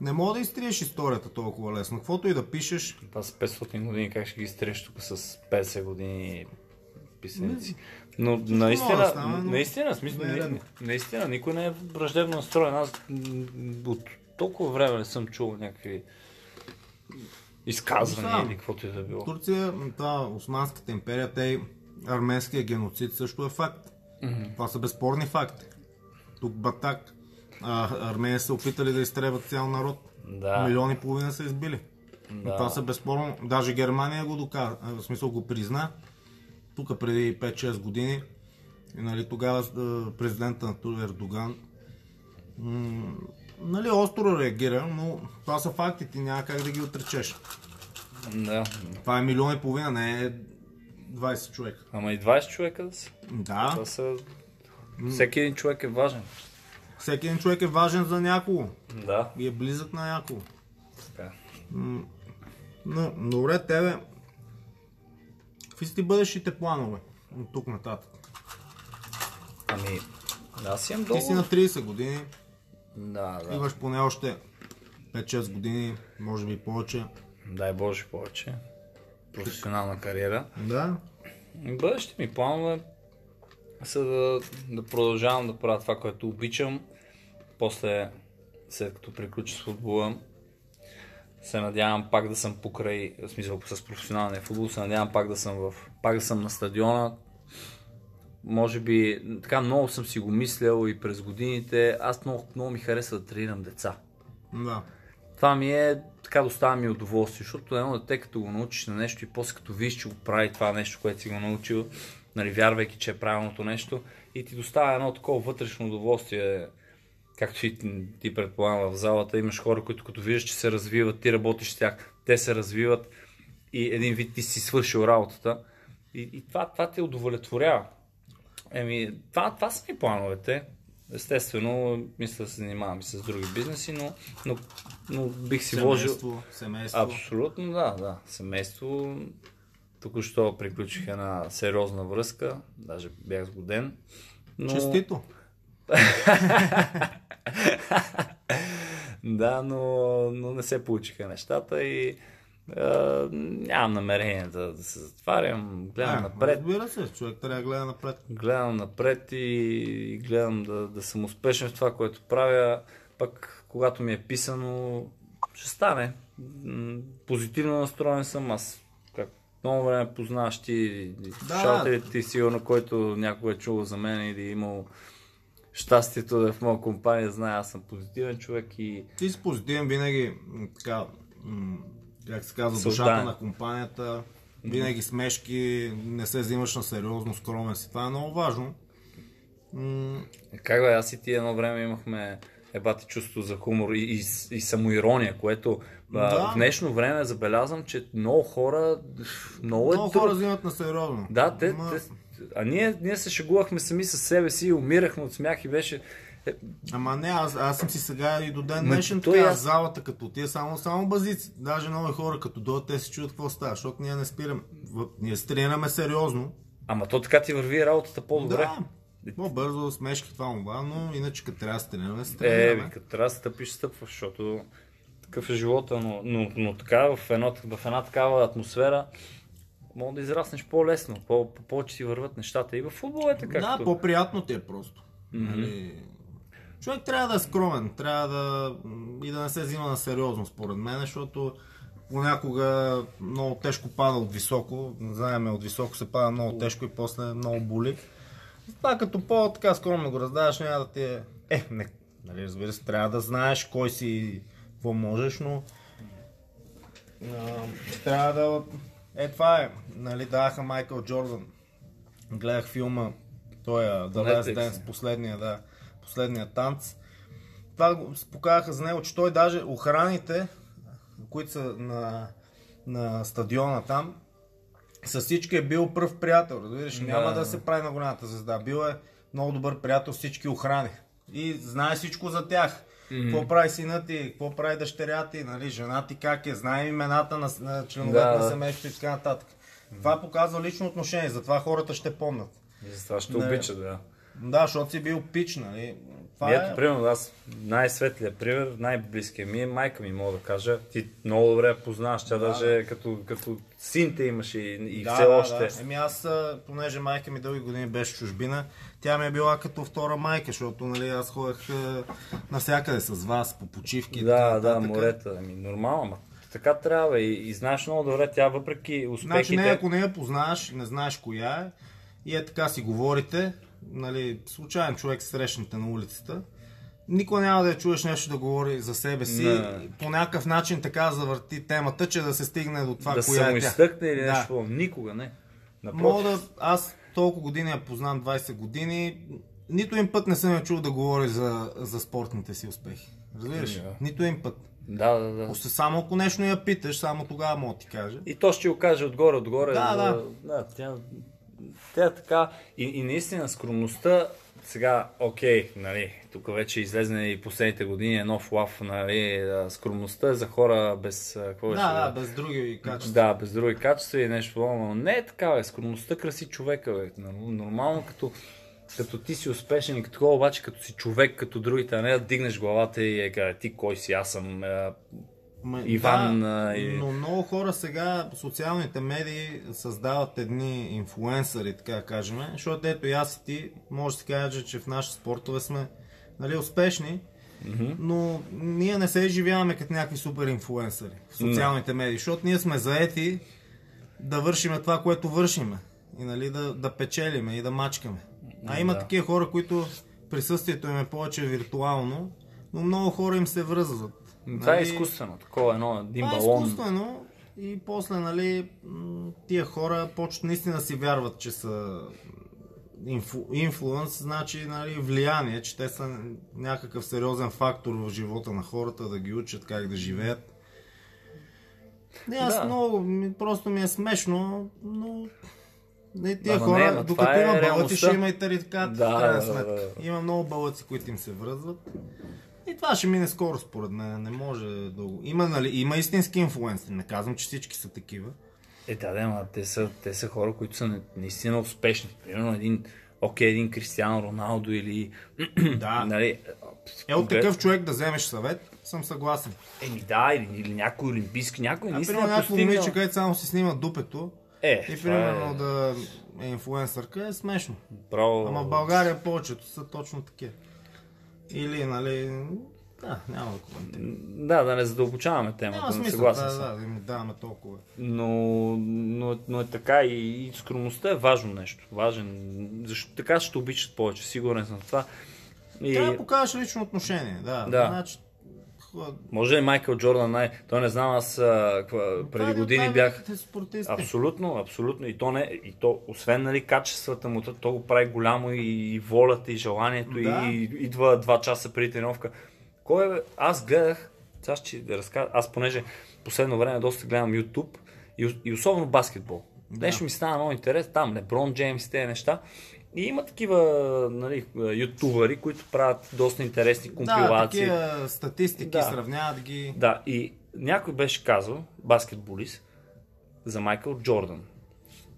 не мога да изтриеш историята толкова лесно. Каквото и да пишеш, това с 500 години, как ще ги стреш тук с 50 години писаници. Но може да наистина, стане, но наистина, смисъл, не е редно. наистина, никой не е враждебно настроен. Аз от толкова време не съм чул някакви изказвания Да. или каквото и да било. Турция, това Османската империя, те арменския геноцид също е факт. Това са безспорни факти. Тук Батак, а, Армения са опитали да изтребват цял народ. Да. Милиони и половина са избили. Да. това са безспорно. Даже Германия го доказа, в смисъл го призна. Тук преди 5-6 години. И, нали, тогава президента на Ердоган м- нали, остро реагира, но това са фактите, няма как да ги отречеш. Да. Това е милион и половина, не е 20 човека. Ама и 20 човека да са. Да, Това са... Всеки един човек е важен. Всеки един човек е важен за някого Да. и е близък на някого. Така. Но, добре, тебе, какви са ти бъдещите планове от тук нататък? Ами, аз имам Ти си долу. на 30 години, Да, да. имаш поне още 5-6 години, може би повече. Дай Боже повече. Професионална кариера. Да, Бъдещите ми планове са да, да продължавам да правя това, което обичам. После, след като приключа с футбола, се надявам пак да съм покрай, в смисъл с професионалния футбол, се надявам пак да съм в, пак да съм на стадиона. Може би, така много съм си го мислял и през годините. Аз много, много ми харесва да тренирам деца. Да. Това ми е, така доставя ми удоволствие, защото едно дете като го научиш на нещо и после като виж, че го прави това нещо, което си го научил, нали, вярвайки, че е правилното нещо, и ти доставя едно такова вътрешно удоволствие, както и ти предполагам в залата, имаш хора, които като виждаш, че се развиват, ти работиш с тях, те се развиват и един вид ти си свършил работата и, и това, това те удовлетворява. Еми, това, това са ми плановете. Естествено, мисля да се занимавам и с други бизнеси, но, но, но бих си вложил... Семейство, семейство. Абсолютно, да, да. Семейство. Току-що приключих една сериозна връзка, даже бях сгоден. Но... Честито. (laughs) да, но, но не се получиха нещата и е, нямам намерение да, да се затварям. Гледам А, напред. Разбира се, човек трябва да гледа напред. Гледам напред и, и гледам да, да съм успешен в това, което правя. Пък, когато ми е писано, ще стане. Позитивно настроен съм аз. Много време познаваш ти, Да. слушателите ти сигурно, който някой е чул за мен или е имал щастието да е в моя компания, знае, аз съм позитивен човек и Ти си позитивен винаги, така, как се казва, душата на компанията, винаги смешки, не се взимаш на сериозно, скромен си. Това е много важно. Как бе, аз и ти едно време имахме ебати чувство за хумор и, и, и самоирония, което Да. в днешно време забелязвам, че много хора много, е Много трудно. хора взимат на сериозно. Да, те, Ама- те, а ние, ние се шегувахме сами с себе си и умирахме от смях и беше... Е, Ама не, аз, аз съм си сега и до ден днешен той така, аз- залата като тия, само, само базици. Даже много хора като дойдат, те се чуят какво става, защото ние не спираме. Ние се тренираме сериозно. Ама то така ти върви работата по-добре. Да, по-бързо, смешки, това, това, но иначе като трябва да тренираме, се Е, като трябва да стъпиш, стъпваш, защото такъв е живота, но, но, но така, в, едно, в една такава атмосфера, мога да израснеш по-лесно, по, по- повече си върват нещата. И в футбол е така. Да, като- по-приятно ти е просто. Нали, Човек трябва да е скромен, трябва да и да не се взима на сериозно, според мен, защото понякога много тежко пада от високо. Знаеме, от високо се пада много тежко и после много боли. Това като по-така скромно го раздаваш, няма да ти е... Е, не, нали, разбира се, трябва да знаеш кой си какво можеш, но а, трябва да... Е, това е. Нали, даваха Майкъл Джордан. Гледах филма, той е The Last. Dance, последния, да, последния танц. Това показаха за него, че той даже охраните, които са на, на стадиона там, с всички е бил пръв приятел, разбираш, Да. няма да се прави на голямата звезда. Бил е много добър приятел всички охрани. И знае всичко за тях. Какво прави сина ти, какво прави дъщеря ти, нали, жена ти как е, знае имената на, на членовете Да, на да. семейството и така нататък. Това показва лично отношение, затова хората ще помнят. И за това ще Не. обичат, да. Да, защото си бил пич, нали. Това И е... ето, примерно, аз най-светлият пример, най-близкият ми е майка ми, мога да кажа. Ти много добре я познаваш, тя даже като, като син те имаш и, и да, все да, още. Да. Еми аз, понеже майка ми дълги години беше чужбина, тя ми е била като втора майка, защото нали, аз ходех навсякъде с вас, по почивки. и така Да, да, нататък. морета. Ами, нормално, ама така трябва и, и знаеш много добре, тя въпреки успехите... Значи не, ако не я познаваш, не знаеш коя е, и е така си говорите, нали, случайен човек се срещнете на улицата, никога няма да я чуеш нещо да говори за себе си, Не. по някакъв начин така завърти темата, че да се стигне до това, да коя е тя. или Да. нещо. Никога не. Мога Напротив. да... Аз толкова години я познавам, 20 години, нито един път не съм я чул да говори за, за спортните си успехи. Разбираш? Ами, да. Нито един път. Да, да, да. Още само ако нещо я питаш, само тогава мога да ти кажа. И то ще го каже отгоре, отгоре. Да, да. да тя, тя е така. И, и наистина скромността, сега, окей, нали, тук вече излезне и последните години е нов лав, нали, скромността за хора без, какво беше, Да, да, без други качества. Да, без други качества и нещо подобно. Но не е така, бе. Скромността краси човека, бе. Нор- Нормално, като, като ти си успешен и като такова, обаче като си човек, като другите, а не да дигнеш главата и е, кажа, ти кой си, аз съм. Е, Ма, Иван, да, и- но много хора сега социалните медии създават едни инфлуенсъри, така да кажем, защото ето и аз и ти може да се каже, че в нашите спортове сме нали, успешни но ние не се изживяваме като някакви супер инфлуенсъри в социалните медии, защото ние сме заети да вършиме това, което вършиме. И нали, да, да печелиме и да мачкаме. А има Да. такива хора, които присъствието им е повече виртуално, но много хора им се връзват. Това е Нали, изкуствено. Такова едно, един това е балон. изкуствено и после, нали, тия хора почват наистина си вярват, че са инфу, инфлуенс, значи нали, влияние, че те са някакъв сериозен фактор в живота на хората, да ги учат как да живеят. Не, аз Да. много, просто ми е смешно, но не, тия не, хора, ама докато е има балъци, реалността. ще има и тарикат, Да, в крайна да, сметка. да, да. Има много балъци, които им се връзват. И това ще мине скоро, според мен. Не може дълго. Има, нали, има истински инфлуенсъри. Не казвам, че всички са такива. Е, да, да, ама те са, те са хора, които са на- наистина успешни. Примерно един, окей, един Кристиано Роналдо или... (clears throat) Да. нали, Е, от такъв човек да вземеш съвет, съм съгласен. Еми да, или, или някой олимпийски, някой А, наистина примерно постигнал... момиче, където само си снима дупето Е, и примерно е... да е инфлуенсърка, е смешно. Право... Ама в България повечето са точно такива. Или, нали... Да, няма да коментирам. Да, да не задълбочаваме темата, Няма смисъл, съгласен да, съм. да, да им даваме толкова. Но, но, но е така и, и скромността е важно нещо. Важен, защото така ще обичат повече, сигурен съм в това. И Трябва да покажеш лично отношение, да. Да. Значи, може ли Майкъл Джордан най... Той не знам, аз а, преди е години от бях... спортисти. Абсолютно, абсолютно. И то, не, и то освен нали, качествата му, то, го прави голямо и, и волята, и желанието, Да. и идва два часа преди тренировка. Кой е? Аз гледах, сега ще разкажа, аз понеже последно време доста гледам YouTube и, и особено баскетбол. Да. Нещо ми стана много интерес, там Леброн Джеймс, тези неща. И има такива нали, ютубъри, които правят доста интересни Да, компилации. такива статистики, Да. сравняват ги. Да, и някой беше казал, баскетболист, за Майкъл Джордан.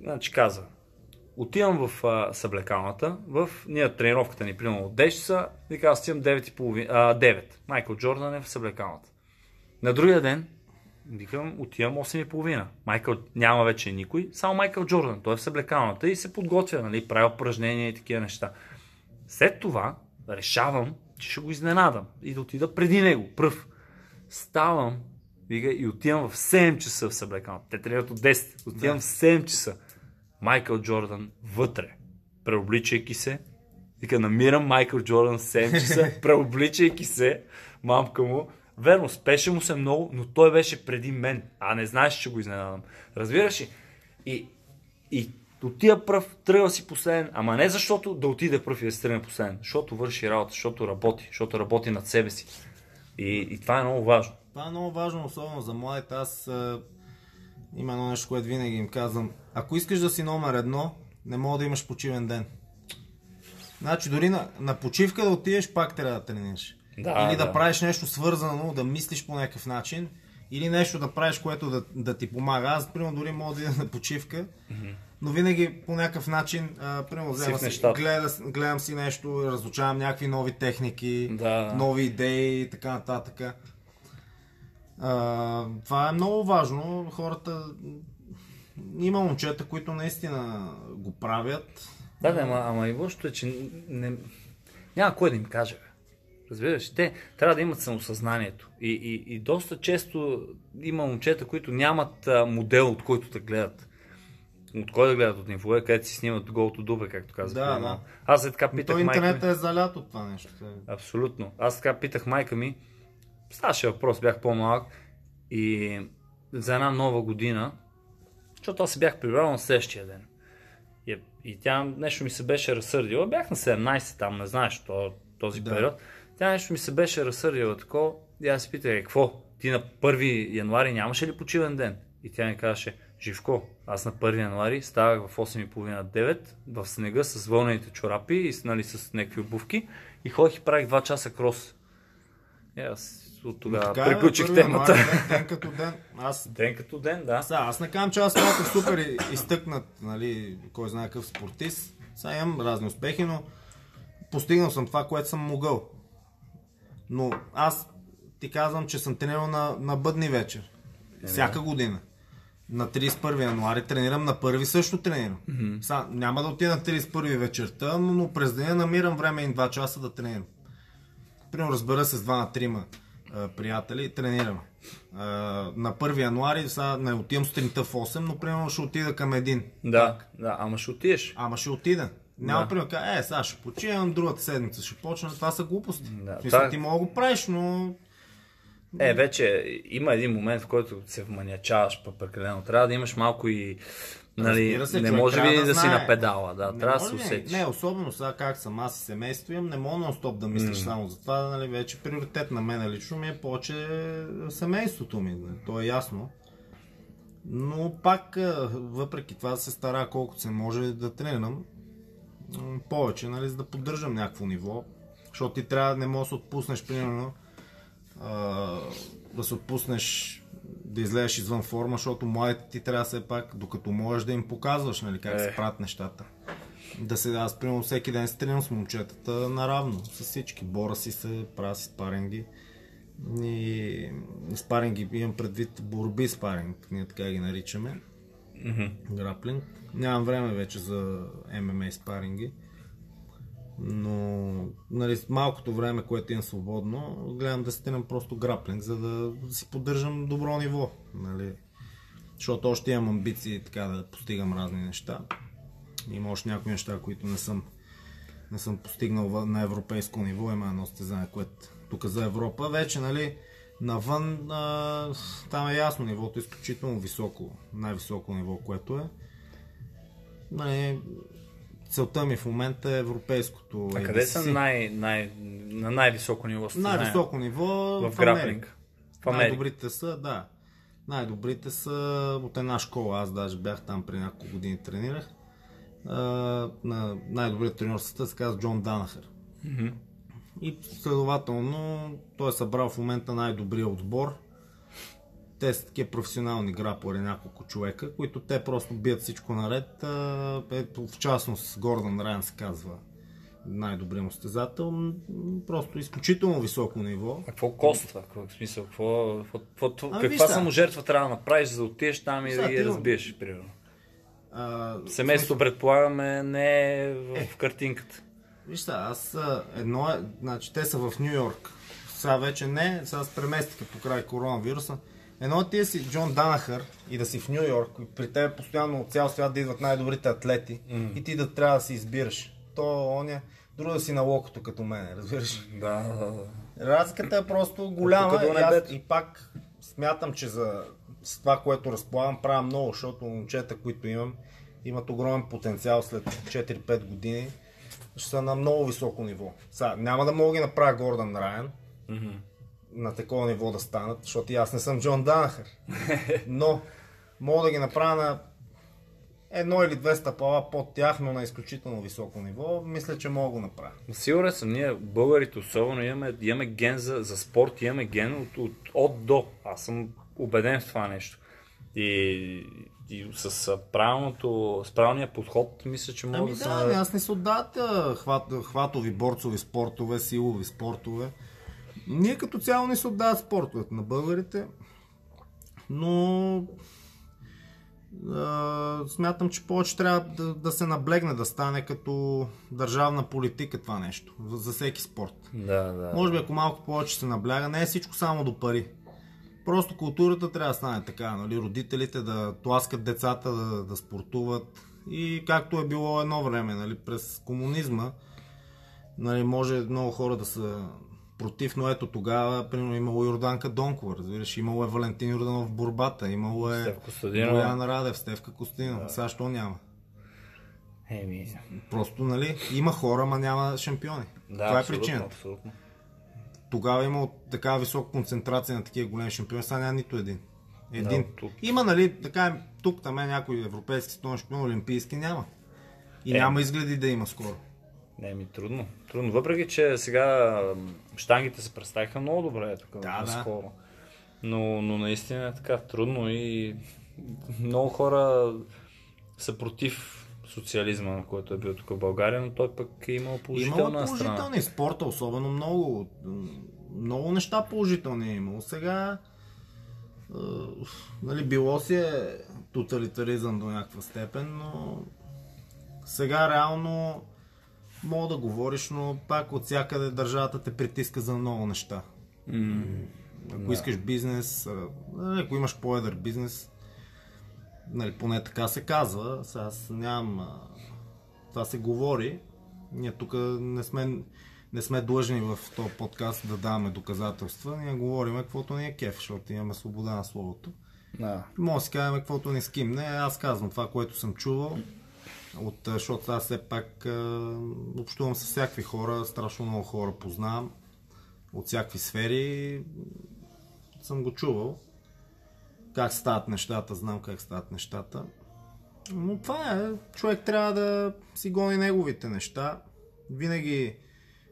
Значи каза, отивам в а, съблекалната, в ние тренировката ни, примерно от 10 часа, и казва, стигам 9.30, а, 9. Майкъл Джордан е в съблекалната. На другия ден, викам, отивам 8.30. Майкъл няма вече никой, само Майкъл Джордан. Той е в съблекалната и се подготвя, нали, прави упражнения и такива неща. След това решавам, че ще го изненадам и да отида преди него, пръв. Ставам, вика, и отивам в 7 часа в съблекалната. Те тренират от 10. Отивам Да. в 7 часа. Майкъл Джордан вътре, преобличайки се. Вика, намирам Майкъл Джордан в 7 часа, (laughs) преобличайки се, мамка му. Верно, спеше му се много, но той беше преди мен. А не знаеш, че го изненадам. Разбираш ли? И, и отида пръв, тръгва си последен, ама не защото да отиде пръв и да се тръгне последен, защото върши работа, защото работи, защото работи над себе си. И, и това е много важно. Това е много важно, особено за младите. Аз има едно нещо, което винаги им казвам. Ако искаш да си номер едно, не мога да имаш почивен ден. Значи дори на, на почивка да отидеш, пак трябва да тренираш. Да, или да, да. правиш нещо свързано, да мислиш по някакъв начин, или нещо да правиш, което да, да ти помага. Аз, примерно, дори мога да ида на почивка, но винаги по някакъв начин, а, примерно, взема си, гледа, гледам си нещо, разучавам някакви нови техники, Да. нови идеи и така нататък. А, това е много важно. Хората. Има момчета, които наистина го правят. Да, да, ама, ама и лошото е, че не, няма кой да им каже. Разбираш, те трябва да имат самосъзнанието. И, и, и доста често има момчета, които нямат а, модел, от който да гледат. От кой да гледат от инфове, където си снимат голото дубе, както казах. Да, да. Аз е така питах то майка интернет ми. е залят от това нещо. Абсолютно. Аз така питах майка ми, ставаше въпрос, бях по-малък и за една нова година, защото аз се бях прибрал на следващия ден. И, и тя нещо ми се беше разсърдила. Бях на 17 там, не знаеш то, този Да. период. Тя нещо ми се беше разсърдила такова. И аз питах, «Е, какво? Ти на 1 януари нямаше ли почивен ден? И тя ми казваше, Живко, аз на 1 януари ставах в 8.30-9 в снега с вълнените чорапи и нали, с някакви обувки и ходих и правих 2 часа крос. И аз от тогава Така е, приключих темата. януари, Ден, като ден. Аз Ден като ден, да. Сега, аз не казвам, че аз съм супер изтъкнат, нали, кой знае какъв спортист. Сега имам разни успехи, но постигнал съм това, което съм могъл. Но аз ти казвам, че съм тренирал на, на бъдни вечер. Всяка година. На 31 януари тренирам, на първи също тренирам. Сега, няма да отида на 31 вечерта, но, но през деня намирам време и 2 часа да тренирам. примерно разбера се с два на трима а, приятели, тренираме. На 1 януари, сега не отивам сутринта в 8, но примерно ще отида към един. Да, да, ама ще отидеш. Ама ще отида. Няма Да. примерно, е, сега ще почивам, другата седмица ще почна. Това са глупости. Да, В смисъл, това- ти мога го правиш, но Е, вече има един момент, в който се вманячаваш прекалено. Трябва да имаш малко и... Нали, се, не може ли да да, си на педала, да, Не трябва да се усетиш. Не, особено сега как съм аз и семейство имам, не мога нон-стоп да мислиш само за това, нали, вече приоритет на мен лично ми е повече семейството ми, нали, то е ясно. Но пак, а, въпреки това се стара колкото се може да тренирам повече, нали, за да поддържам някакво ниво, защото ти трябва, не можеш да се отпуснеш, примерно, да се отпуснеш да излезеш извън форма, защото младите ти трябва все пак, докато можеш да им показваш нали, как Е. се правят нещата. Да се, аз примерно всеки ден се тренирам с момчетата наравно, с всички. Бора си се, правя си спаринги. И спаринги имам предвид борби спаринг, ние така ги наричаме. Граплинг. Нямам време вече за ММА спаринги. Но нали, малкото време, което имам свободно, гледам да стенам просто граплинг, за да си поддържам добро ниво. Нали. Защото още имам амбиции така да постигам разни неща. Има още някои неща, които не съм, не съм постигнал на европейско ниво. Има едно състезание, което тук за Европа. Вече, нали, навън, а, там е ясно, нивото е изключително високо. Най-високо ниво, което е. Нали, целта ми в момента е европейското. А къде са най, най, на най-високо ниво? състезания? Най-високо ниво В. В Америка. Най-добрите са, да. Най-добрите са от една школа. Аз даже бях там при няколко години тренирах. На най-добрият света се казва Джон Данахър. И следователно той е събрал в момента най-добрия отбор. Те са такива професионални граплери, няколко човека, които те просто бият всичко наред. А, е, В частност Гордън Райан се казва най-добрият му състезател. М, Просто изключително високо ниво. А какво коства? Какво, смисъл, какво, какво, какво, Ами, каква саможертва трябва да направиш, за да отидеш там и да ти- разбиеш, примерно? А, Семейството, предполагаме, не е в, в картинката. Виж сега, аз а, едно е, значи те са в Нью Йорк. Сега вече не, сега се преместиха по край коронавируса. Едно ти си Джон Данахър и да си в Нью Йорк, и при теб постоянно от цял свят да идват най-добрите атлети и ти да трябва да си избираш. То оня, друго да си на локото като мен, разбираш. Да, да, да. Разликата е просто голяма и, аз, и пак смятам, че за с това, което разполагам, правя много, защото момчета, които имам, имат огромен потенциал след 4-5 години. Ще са на много високо ниво. Сега, няма да мога да ги направя Гордан Райан на такова ниво да станат, защото и аз не съм Джон Данахър. Но мога да ги направя на едно или две стъпала под тях, но на изключително високо ниво. Мисля, че мога да го направя. Сигурен съм, ние българите особено имаме, имаме ген за, за спорт, имаме ген от, от, от до. Аз съм убеден в това нещо. И, и с правилното, с правилния подход, мисля, че мога Ами да, да, ами аз не се отдават хват, хватови борцови спортове, силови спортове. Ние като цяло не се отдават спортовете на българите, но а, смятам, че повече трябва да, да се наблегне да стане като държавна политика това нещо, за всеки спорт. Да, да. Може би ако малко повече се набляга, не е всичко само до пари. Просто културата трябва да стане така, нали? родителите да тласкат децата да, да спортуват. И както е било едно време, нали? през комунизма, нали, може много хора да са против, но ето тогава, примерно, имало Йорданка Донкова, разбираш, имало е Валентин Йорданов в борбата, имало е. Боян Радев, Стевка Костинова. Да. Сега що няма? Еми, Просто, нали, има хора, ма няма шампиони. да, Това е причината. Абсолютно. Тогава има такава висока концентрация на такива големи шампиони, сега няма нито един. Един. Да, тук. Има, нали, така, тук там е някой европейски стон шампион, олимпийски няма. И Е. няма изгледи да има скоро. Не, ми трудно. Трудно. Въпреки, че сега штангите се представиха много добре тук Да, да. скоро. Но, но наистина е така трудно и много хора са против социализма, който е бил тук в България, но той пък е имал положителна Имало страна. положителни спорта, особено много. Много неща положителни е имало. Сега е, нали, било си е тоталитаризъм до някаква степен, но сега реално мога да говориш, но пак от всякъде държавата те притиска за много неща. М, Ако Да. искаш бизнес, нали, ако имаш по-едър бизнес, нали, поне така се казва, сега аз нямам... Това се говори. Ние тук не сме, не сме длъжни в този подкаст да даваме доказателства. Ние говорим каквото ни е кеф, защото имаме свобода на словото. Да. Може да си кажем каквото ни скимне. Аз казвам това, което съм чувал. От, защото аз все пак а, общувам с всякакви хора, страшно много хора познавам. От всякакви сфери съм го чувал. Как стават нещата, знам как стават нещата. Но това е. Човек трябва да си гони неговите неща. Винаги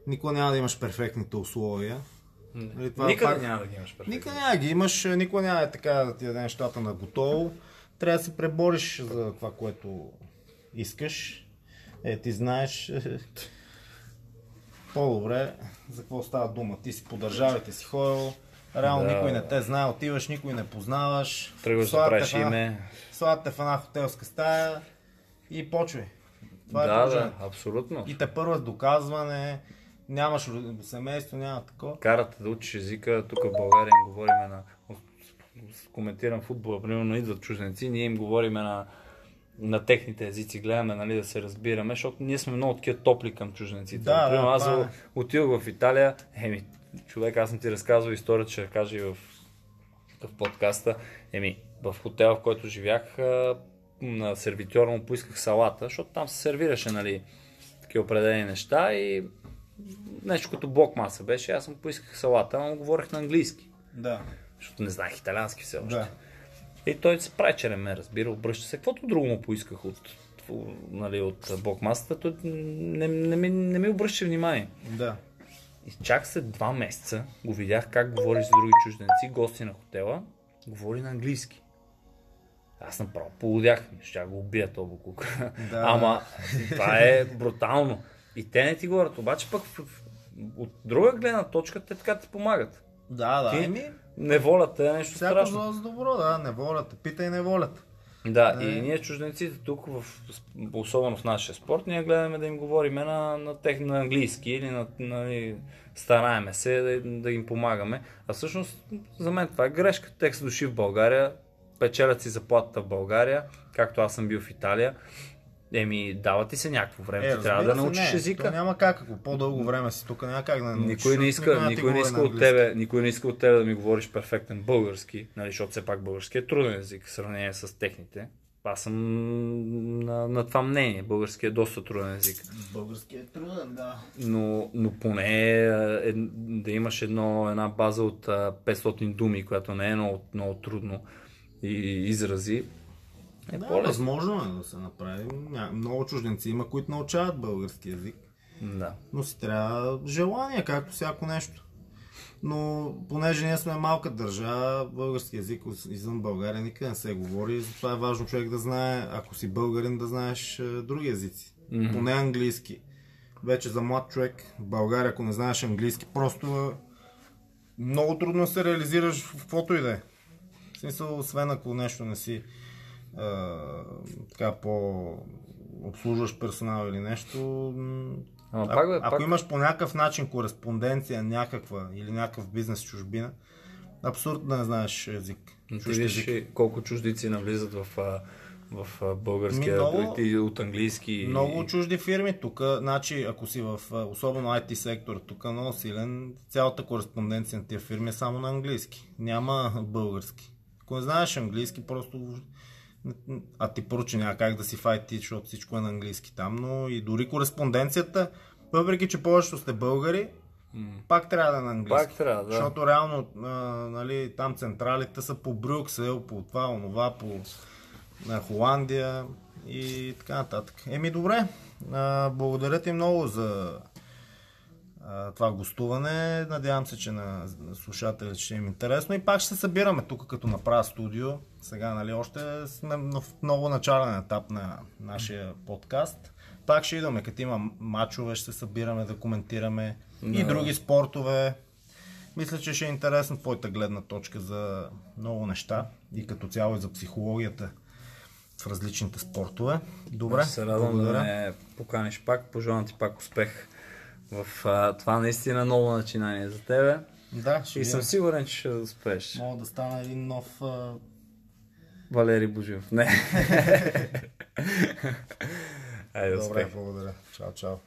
никога няма да имаш перфектните условия. Нали, това Никъде пак- няма да ги имаш перфектно. Никога няма да ги имаш, никога няма е така да ти даде нещата на готово. Трябва да се пребориш за това, което искаш. Е, ти знаеш по-добре за какво става дума. Ти си по държавите си ходил, реално Да. никой не те знае, отиваш, никой не познаваш. Тръгваш да те правиш име. Слагат те в една хотелска стая и почвай. Това е Да, да, положението. абсолютно. И те първа с доказване, нямаш семейство, няма такова. Карате да учиш езика, тук в България им говориме на... Коментирам футбола, примерно идват чужденци, ние им говориме на, на техните езици, гледаме нали, да се разбираме, защото ние сме много такива топли към чужденците. Да, да, Примерно, аз това е. отидох в Италия, еми, човек, аз съм ти разказвал историята, ще кажа и в, в подкаста. Еми, в хотела, в който живях, на сервитьора му поисках салата, защото там се сервираше, нали, такива определени неща и нещо като блок маса беше, аз му поисках салата, му говорех на английски, Да. защото не знаех италиански все още. Да. И той се прави, че не ме разбира, обръща се. Каквото друго му поисках от, нали, от блок масата, той не, не, ми, не ми обръща внимание. Да. И чак след два месеца го видях как говори с други чужденци, гости на хотела, говори на английски. Аз направо полудях, ще го убия този буклук. Да. Ама това е брутално. И те не ти говорят, обаче пък от друга гледна точка те така ти помагат. Да, да. Ти Еми, неволята е нещо всяко страшно. зло за добро, да, неволята. Питай неволята. Да, Е. и ние чужденците тук, в, особено в нашия спорт, ние гледаме да им говорим на, на, тех, на английски или на, на, стараеме се да, да им помагаме. А всъщност за мен това е грешка. Те са дошли в България, печелят си заплатата в България, както аз съм бил в Италия. Еми, дава ти се някакво време, ти трябва да Е, научиш не, езика. То няма как, ако по-дълго време си тук, няма как да научиш. Никой не иска, ти никой не иска от тебе, никой не иска от тебе да ми говориш перфектен български, нали, защото все пак български е труден език в сравнение с техните. Аз съм на, на това мнение. Български е доста труден език. Български е труден, да. Но, но поне е, да имаш едно, една база от а, 500 думи, която не е много, много трудно и изрази, е Да, по-лесно. възможно е да се направи. Много чужденци има, които научават български язик. Да. Но си трябва желание, както всяко нещо. Но понеже ние сме малка държава, български язик извън България никъде не се говори. Затова е важно човек да знае, ако си българин, да знаеш е, други езици. Мгм. Поне английски. Вече за млад човек в България, ако не знаеш английски, просто е много трудно се реализираш в каквото и да е. В смисъл, освен ако нещо не си така по обслужващ персонал или нещо. Ама а- пак, бе, ако пак... имаш по някакъв начин кореспонденция някаква или някакъв бизнес чужбина, абсурд да не знаеш език. Но Ти виж колко чуждици навлизат в, в българския, много- и от английски. Много чужди фирми тук, значи ако си в особено IT сектор, тук е много силен, цялата кореспонденция на тия фирми е само на английски. Няма български. Ако не знаеш английски, просто а ти поручи няма как да си IT, защото всичко е на английски там, но и дори кореспонденцията, въпреки че повечето сте българи, М. пак трябва да е на английски. Пак трябва, да. Защото реално а, нали, там централите са по Брюксел, по това, онова, по на Холандия и така нататък. Еми добре, а, благодаря ти много за това гостуване. Надявам се, че на слушателите ще им е интересно и пак ще се събираме тук като направя студио. Сега, нали, още сме в много начален етап на нашия подкаст. Пак ще идваме, като има мачове, ще се събираме да коментираме и Да. други спортове. Мисля, че ще е интересна твоята гледна точка за много неща и като цяло и за психологията в различните спортове. Добре, Ще се радвам да благодаря. ме поканиш пак. Пожелавам ти пак успех в а, това наистина ново начинание за тебе. Да, ще И съм сигурен, че ще успееш. Мога да стана един нов... а, Валери Божиев. Не. (laughs) Айде, Добре, успех. благодаря. Чао, чао.